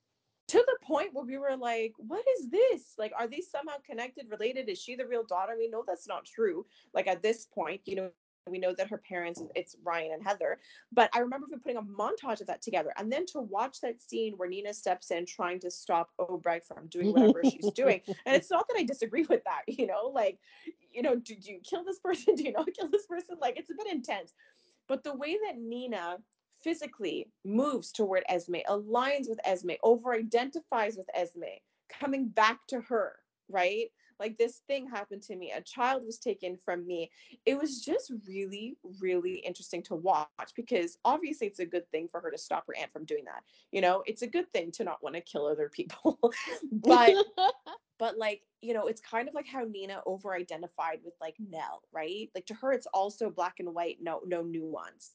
to the point where we were like, what is this? Like, are these somehow connected, related? Is she the real daughter? We know that's not true. Like, at this point, you know, we know that her parents, it's Ryan and Heather. But I remember putting a montage of that together. And then to watch that scene where Nina steps in trying to stop Obrecht from doing whatever she's doing. [LAUGHS] And it's not that I disagree with that, you know, like, you know, do, do you kill this person? [LAUGHS] Do you not kill this person? Like, it's a bit intense. But the way that Nina physically moves toward Esme, aligns with Esme, over identifies with Esme, coming back to her, right? Like this thing happened to me. A child was taken from me. It was just really, really interesting to watch because obviously it's a good thing for her to stop her aunt from doing that. You know, it's a good thing to not want to kill other people. [LAUGHS] but [LAUGHS] but like you know it's kind of like how nina over identified with like nell right like to her it's also black and white no no nuance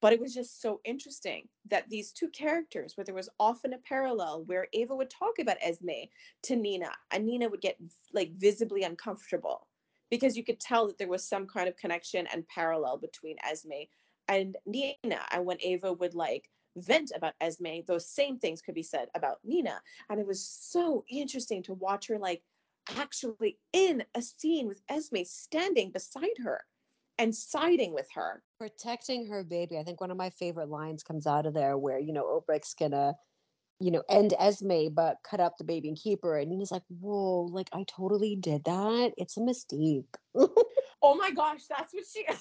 but it was just so interesting that these two characters where there was often a parallel where ava would talk about esme to nina and nina would get like visibly uncomfortable because you could tell that there was some kind of connection and parallel between esme and nina and when ava would like vent about esme those same things could be said about nina and it was so interesting to watch her like actually in a scene with esme standing beside her and siding with her. Protecting her baby. I think one of my favorite lines comes out of there where, you know, Obrecht's gonna, you know, end Esme, but cut up the baby and keep her. And he's like, whoa, like I totally did that. It's a mistake. [LAUGHS] oh my gosh, that's what she [LAUGHS]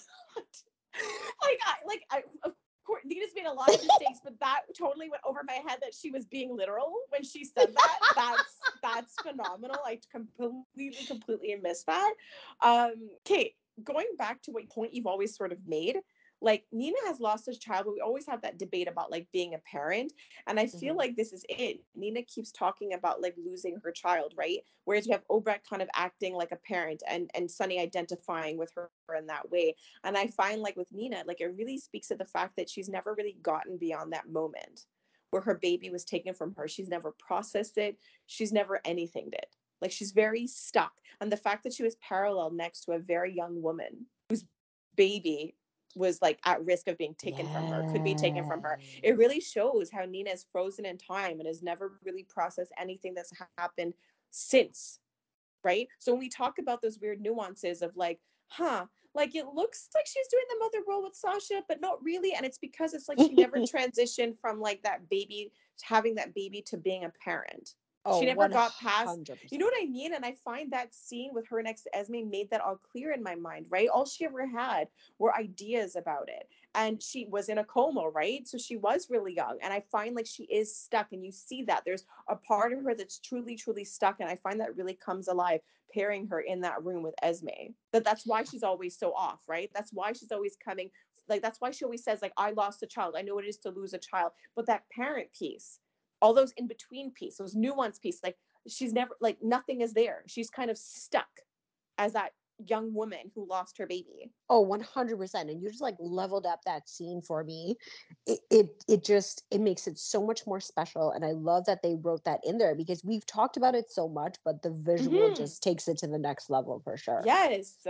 like I like I of course Nina's made a lot of mistakes, but that totally went over my head that she was being literal when she said that. [LAUGHS] that's that's phenomenal. I completely, completely missed that. Um, Kate, going back to what point you've always sort of made, like Nina has lost his child, but we always have that debate about like being a parent. And I feel mm-hmm. like this is it. Nina keeps talking about like losing her child, right? Whereas you have Obrecht kind of acting like a parent and and Sonny identifying with her in that way. And I find like with Nina, like it really speaks to the fact that she's never really gotten beyond that moment where her baby was taken from her. She's never processed it. She's never anything did. Like she's very stuck. And the fact that she was parallel next to a very young woman whose baby was like at risk of being taken yes. from her, could be taken from her. It really shows how Nina is frozen in time and has never really processed anything that's happened since. Right. So when we talk about those weird nuances of like, huh, like it looks like she's doing the mother role with Sasha, but not really. And it's because it's like she never [LAUGHS] transitioned from like that baby having that baby to being a parent. Oh, she never 100%. got past. You know what I mean? And I find that scene with her next to Esme made that all clear in my mind, right? All she ever had were ideas about it. And she was in a coma, right? So she was really young. And I find like she is stuck. And you see that there's a part of her that's truly, truly stuck. And I find that really comes alive pairing her in that room with Esme. That that's why she's always so off, right? That's why she's always coming. Like that's why she always says, like, I lost a child. I know what it is to lose a child. But that parent piece all those in between pieces, those nuance pieces, like she's never like nothing is there. She's kind of stuck as that young woman who lost her baby. Oh, 100%. And you just like leveled up that scene for me. It, it it just it makes it so much more special and I love that they wrote that in there because we've talked about it so much but the visual mm-hmm. just takes it to the next level for sure. Yes.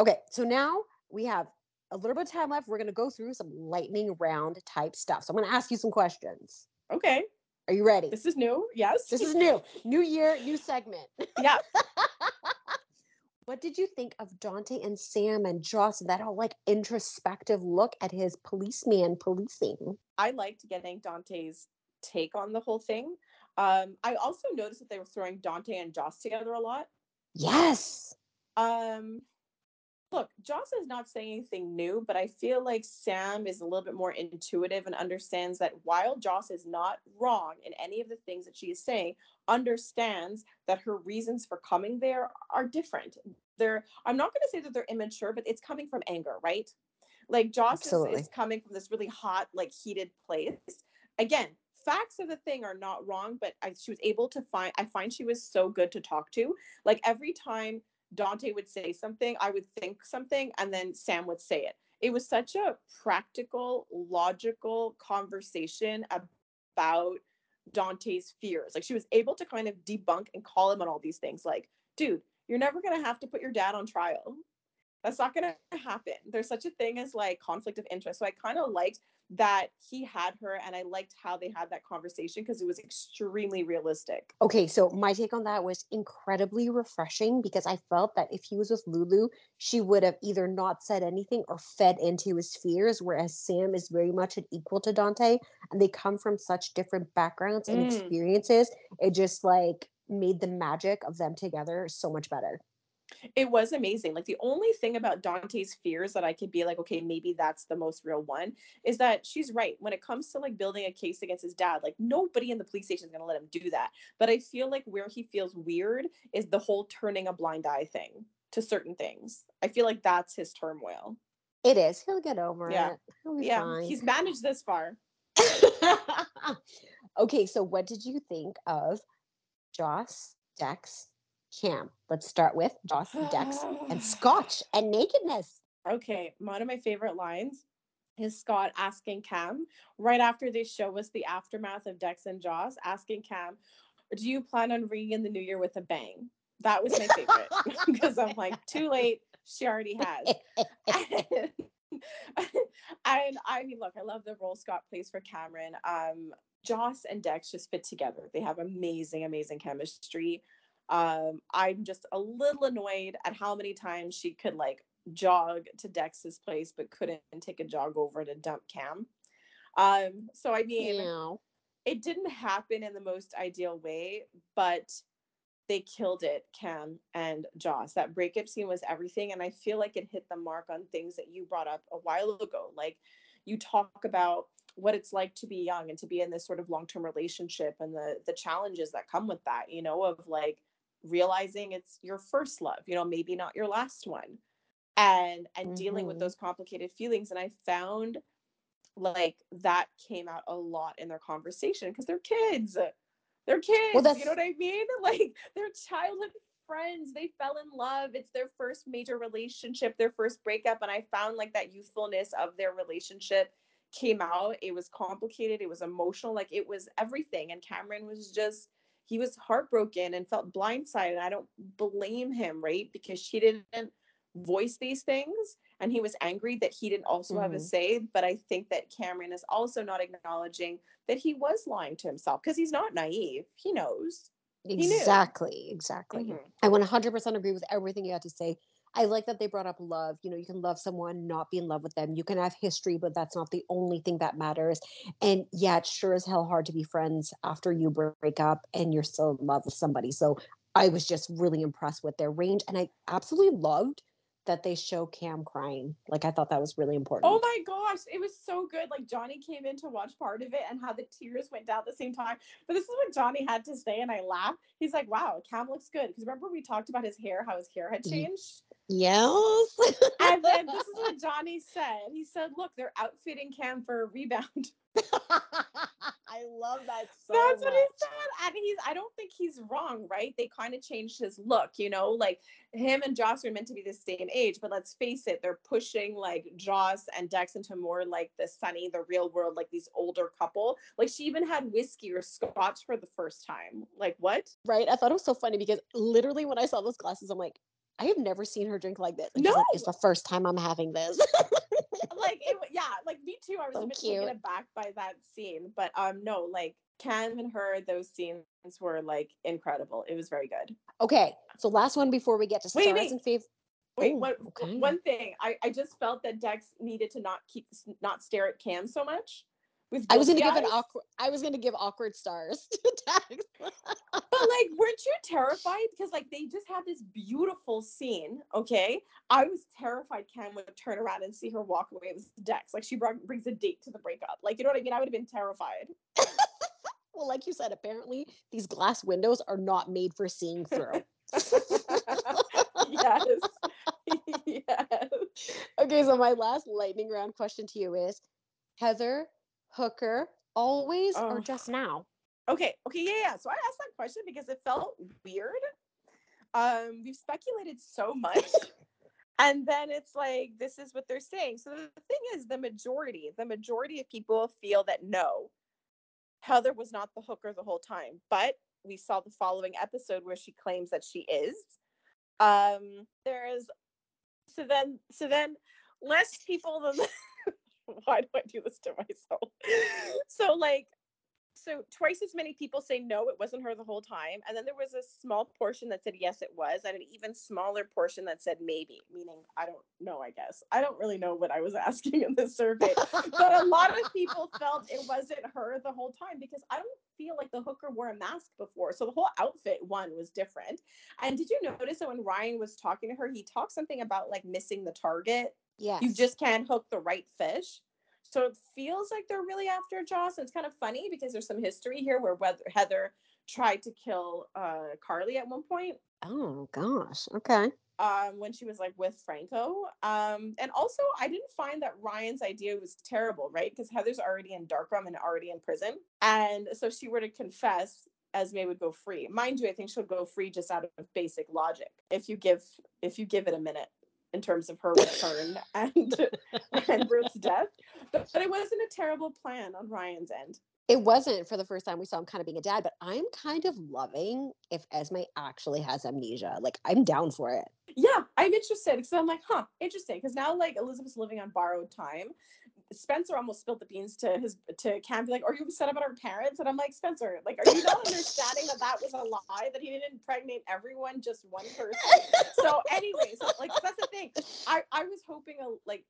Okay, so now we have a little bit of time left. We're going to go through some lightning round type stuff. So I'm going to ask you some questions. Okay. Are you ready? This is new. Yes. This is new. New year, new segment. Yeah. [LAUGHS] what did you think of Dante and Sam and Joss? That whole like introspective look at his policeman policing. I liked getting Dante's take on the whole thing. Um, I also noticed that they were throwing Dante and Joss together a lot. Yes. Um, look, Joss is not saying anything new, but I feel like Sam is a little bit more intuitive and understands that while Joss is not wrong in any of the things that she is saying, understands that her reasons for coming there are different. They're I'm not going to say that they're immature, but it's coming from anger, right? Like Joss is, is coming from this really hot, like heated place. Again, facts of the thing are not wrong, but I, she was able to find. I find she was so good to talk to. Like every time Dante would say something, I would think something, and then Sam would say it. It was such a practical, logical conversation about Dante's fears. Like she was able to kind of debunk and call him on all these things. Like, dude, you're never going to have to put your dad on trial. That's not going to happen. There's such a thing as like conflict of interest. So I kind of liked that he had her and I liked how they had that conversation because it was extremely realistic. Okay, so my take on that was incredibly refreshing because I felt that if he was with Lulu, she would have either not said anything or fed into his fears, whereas Sam is very much an equal to Dante and they come from such different backgrounds and mm. experiences. It just like made the magic of them together so much better it was amazing. Like the only thing about Dante's fears that I could be like, okay, maybe that's the most real one is that she's right. When it comes to like building a case against his dad, like nobody in the police station is going to let him do that. But I feel like where he feels weird is the whole turning a blind eye thing to certain things. I feel like that's his turmoil. It is. He'll get over yeah. it. yeah. Fine. He's managed this far. [LAUGHS] okay, so what did you think of Joss, Dex, Cam. Let's start with Joss, Dex, and [LAUGHS] Scotch and nakedness. Okay, one of my favorite lines is Scott asking Cam right after they show us the aftermath of Dex and Joss, asking Cam, "Do you plan on ringing in the new year with a bang?" That was my favorite [LAUGHS] because I'm like, too late. She already has. and, [LAUGHS] and I mean, look, I love the role Scott plays for Cameron. Um, Joss and Dex just fit together. They have amazing, amazing chemistry. Um, I'm just a little annoyed at how many times she could like jog to Dex's place, but couldn't take a jog over to dump Cam. Um, so I mean, Yeah. it didn't happen in the most ideal way, but they killed it, Cam and Joss. That breakup scene was everything. And I feel like it hit the mark on things that you brought up a while ago. Like you talk about what it's like to be young and to be in this sort of long-term relationship and the the challenges that come with that, you know, of like realizing it's your first love, you know, maybe not your last one. And and dealing with Mhm. those complicated feelings. And I found like that came out a lot in their conversation because they're kids. They're kids. you that's- know what I mean? [LAUGHS] Like they're childhood friends. They fell in love. It's their first major relationship, their first breakup. And I found like that youthfulness of their relationship came out. It was complicated. It was emotional. Like it was everything. And Cameron was just, he was heartbroken and felt blindsided. I don't blame him, right? Because she didn't voice these things and he was angry that he didn't also have a Mhm. say but i think that cameron is also not acknowledging that he was lying to himself because he's not naive he knows. Exactly. Exactly. Mhm. I 100% agree with everything you had to say. I like that they brought up love. You know, you can love someone, not be in love with them. You can have history, but that's not the only thing that matters. And yeah, it's sure as hell hard to be friends after you break up and you're still in love with somebody. So I was just really impressed with their range. And I absolutely loved that they show Cam crying. Like, I thought that was really oh important. Oh my gosh, it was so good. Like Johnny came in to watch part of it and how the tears went down at the same time. But this is what Johnny had to say, and I laughed. He's like, "Wow, Cam looks good." Because remember we talked about his hair, how his hair had Ye- changed. Yes. And then this is what [LAUGHS] Johnny said. He said, "Look, they're outfitting Cam for a rebound." [LAUGHS] I love that [LAUGHS] so That's what he said. And he's I don't think he's wrong, right? They kind of changed his look, you know, like him and Joss are meant to be the same age, but let's face it, they're pushing like Joss and Dex into more like the sunny, the real world, like these older couple. Like she even had whiskey or scotch for the first time. Like what? right? I thought it was so funny because literally when I saw those glasses, I'm like, I have never seen her drink like this. And she's like, it's the first time I'm having this. Like it [LAUGHS] yeah, like me too. I was So a bit cute. taken aback by that scene. But um no, like Cam and her, those scenes were like incredible. It was very good. okay, so last one before we get to Wait, stars wait. and fav. Wait, Oh, one, okay. one thing. I, I just felt that Dex needed to not keep not stare at Cam so much. I was gonna give an awkward. I was gonna give awkward stars [LAUGHS] to Dex. But like, weren't you terrified? Because like they just had this beautiful scene. Okay, I was terrified Cam would turn around and see her walk away with Dex. Like she brought, brings a date to the breakup. Like you know what I mean? I would have been terrified. [LAUGHS] well, like you said, apparently these glass windows are not made for seeing through. [LAUGHS] yes. yes. okay, so my last lightning round question to you is Heather, Hooker, always or Oh. just now? Okay, okay, yeah, yeah. So I asked that question because it felt weird. Um, we've speculated so much. [LAUGHS] and then it's like this is what they're saying. So the thing is the majority, the majority of people feel that no, Heather was not the hooker the whole time. But we saw the following episode where she claims that she is. Um, there's so then so then less people than [LAUGHS] [LAUGHS] why do I do this to myself? [LAUGHS] So like so twice as many people say no, it wasn't her the whole time. And then there was a small portion that said yes, it was, and an even smaller portion that said maybe, meaning I don't know, I guess. I don't really know what I was [LAUGHS] asking in this survey. but a lot of people felt it wasn't her the whole time because I don't feel like the hooker wore a mask before. So the whole outfit one was different. And did you notice that when Ryan was talking to her, he talked something about like missing the target? Yes. You just can't hook the right fish. So it feels like they're really after Joss. And it's kind of funny because there's some history here where Heather tried to kill uh, Carly at one point Oh gosh. Okay. um, when she was like with Franco. Um, and also, I didn't find that Ryan's idea was terrible, right? Because Heather's already in Darkroom and already in prison. And so if she were to confess, Esme would go free. Mind you, I think she'll go free just out of basic logic. If you give if you give it a minute in terms of her return [LAUGHS] and and Britt's death. But, but it wasn't a terrible plan on Ryan's end. It wasn't for the first time we saw him kind of being a dad, but I'm kind of loving if Esme actually has amnesia. Like I'm down for it. Yeah, I'm interested because I'm like, huh, interesting. Because now like Elizabeth's living on borrowed time. Spencer almost spilled the beans to his to Cam, be like, "Are you upset about our parents?" And I'm like, Spencer, like, are you not understanding that that was a lie that he didn't impregnate everyone, just one person? so, anyways, like that's the thing. I I was hoping a like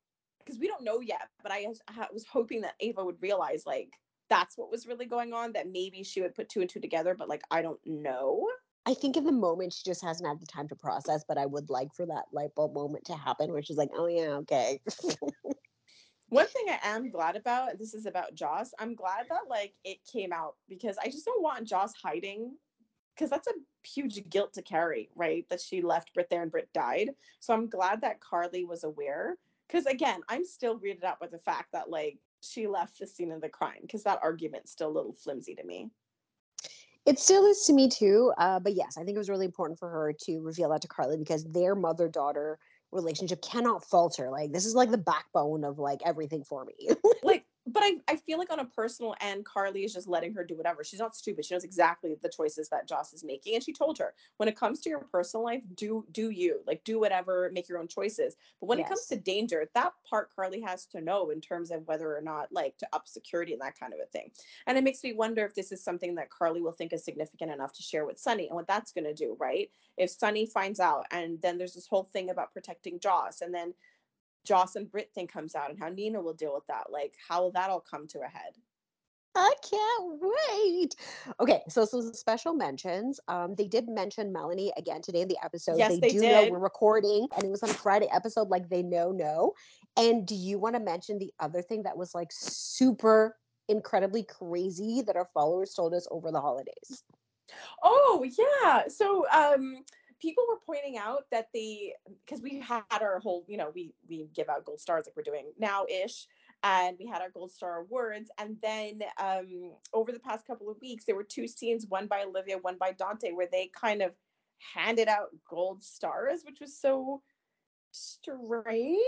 because we don't know yet, but I, I was hoping that Ava would realize like that's what was really going on. That maybe she would put two and two together, but like I don't know. I think in the moment she just hasn't had the time to process, but I would like for that light bulb moment to happen where she's like, oh yeah, okay. [LAUGHS] One thing I am glad about, this is about Joss, I'm glad that like it came out because I just don't want Joss hiding because that's a huge guilt to carry, right? That she left Britt there and Britt died. So I'm glad that Carly was aware. Because again, I'm still weirded out with the fact that like she left the scene of the crime because that argument's still a little flimsy to me. It still is to me too. Uh, but yes, I think it was really important for her to reveal that to Carly because their mother daughter relationship cannot falter. Like this is like the backbone of like everything for me. [LAUGHS] like but I, I feel like on a personal end, Carly is just letting her do whatever. She's not stupid. She knows exactly the choices that Joss is making. And she told her, when it comes to your personal life, do do you. Like do whatever, make your own choices. But when yes. it comes to danger, that part Carly has to know in terms of whether or not like to up security and that kind of a thing. And it makes me wonder if this is something that Carly will think is significant enough to share with Sonny and what that's gonna do, right? If Sonny finds out and then there's this whole thing about protecting Joss and then Joss and Britt thing comes out and how Nina will deal with that. Like, how will that all come to a head? I can't wait. Okay, so some special mentions. Um, they did mention Melanie again today in the episode. Yes, they, they do did. know we're recording, and it was on Friday episode. Like they know, no. And do you want to mention the other thing that was like super incredibly crazy that our followers told us over the holidays? Oh yeah. So um people were pointing out that the because we had our whole you know we we give out gold stars like we're doing now ish and we had our gold star awards and then um over the past couple of weeks there were two scenes one by olivia one by dante where they kind of handed out gold stars which was so strange.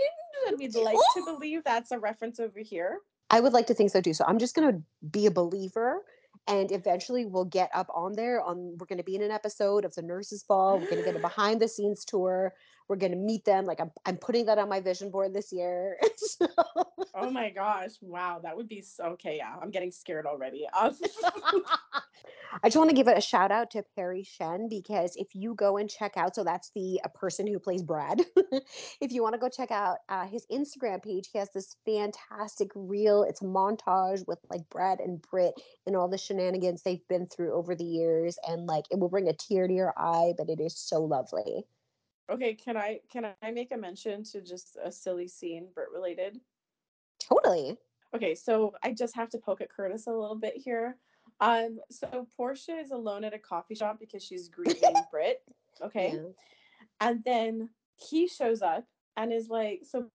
And we'd like to believe that's a reference over here. I would like to think so too. So i'm just going to be a believer and eventually we'll get up on there on we're going to be in an episode of the nurses ball we're going to get a [GASPS] behind the scenes tour we're going to meet them like I'm, I'm putting that on my vision board this year [LAUGHS] so. oh my gosh wow that would be so okay yeah i'm getting scared already [LAUGHS] um, [LAUGHS] I just want to give a shout out to Perry Shen because if you go and check out, so that's the a person who plays Brad. [LAUGHS] if you want to go check out uh, his Instagram page, he has this fantastic reel. It's a montage with like Brad and Britt and all the shenanigans they've been through over the years, and like it will bring a tear to your eye, but it is so lovely. Okay, can I can I make a mention to just a silly scene, Britt related? Totally. Okay, so I just have to poke at Curtis a little bit here. Um, so Portia is alone at a coffee shop because she's [LAUGHS] grieving Britt. Okay. Yeah. And then he shows up and is like, so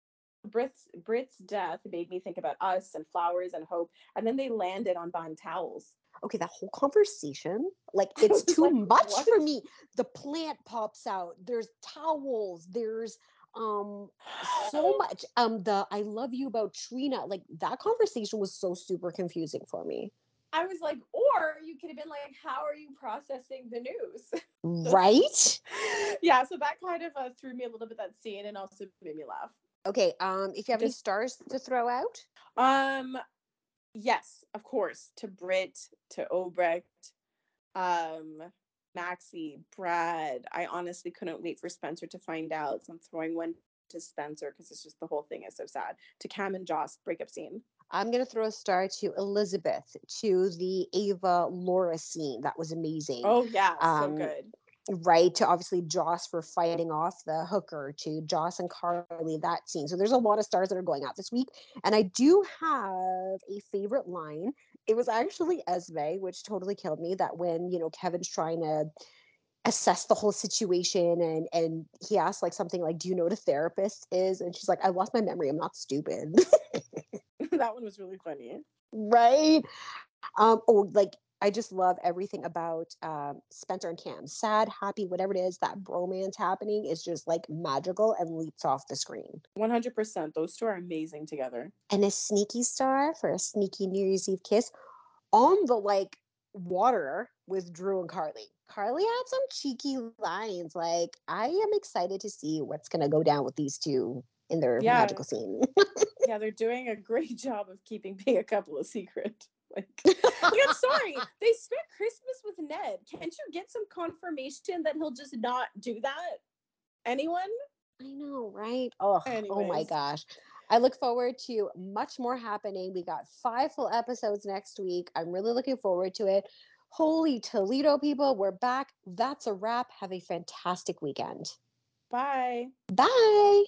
Britt's Britt's death made me think about us and flowers and hope. And then they landed on buying towels. Okay, that whole conversation, like [LAUGHS] it's too like, much what? for me. The plant pops out, there's towels, there's um so [GASPS] much. Um, the I love you about Trina, like that conversation was so super confusing for me. I was like, or you could have been like, how are you processing the news? Right? [LAUGHS] yeah, so that kind of uh, threw me a little bit that scene and also made me laugh. Okay, um if you have Just, any stars to throw out? Um yes, of course, to Britt, to Obrecht, um Maxie, Brad. I honestly couldn't wait for Spencer to find out. So I'm throwing one to Spencer because it's just the whole thing is so sad. To Cam and Joss breakup scene. I'm going to throw a star to Elizabeth, to the Ava Laura scene. That was amazing. Oh, yeah. Um, so good. Right. To obviously Joss for fighting off the hooker, to Joss and Carly, that scene. So there's a lot of stars that are going out this week. And I do have a favorite line. It was actually Esme, which totally killed me that when, you know, Kevin's trying to assess the whole situation and and he asks like something like do you know what a therapist is and she's like i lost my memory i'm not stupid [LAUGHS] [LAUGHS] that one was really funny. Right. Um, or like I just love everything about um, Spencer and Cam. Sad, happy, whatever it is, that bromance happening is just like magical and leaps off the screen. 100%. Those two are amazing together. And a sneaky star for a sneaky New Year's Eve kiss on the like water with Drew and Carly. Carly had some cheeky lines. Like, I am excited to see what's going to go down with these two in their Yeah. magical scene. Yeah, they're doing a great [LAUGHS] job of keeping being a couple a secret. [LAUGHS] Like, [LAUGHS] like, I'm sorry, they spent Christmas with Ned. Can't you get some confirmation that he'll just not do that? Anyone? I know, right? Oh, oh my gosh. I look forward to much more happening. We got five full episodes next week. I'm really looking forward to it. Holy Toledo people, we're back. That's a wrap. Have a fantastic weekend. Bye. Bye.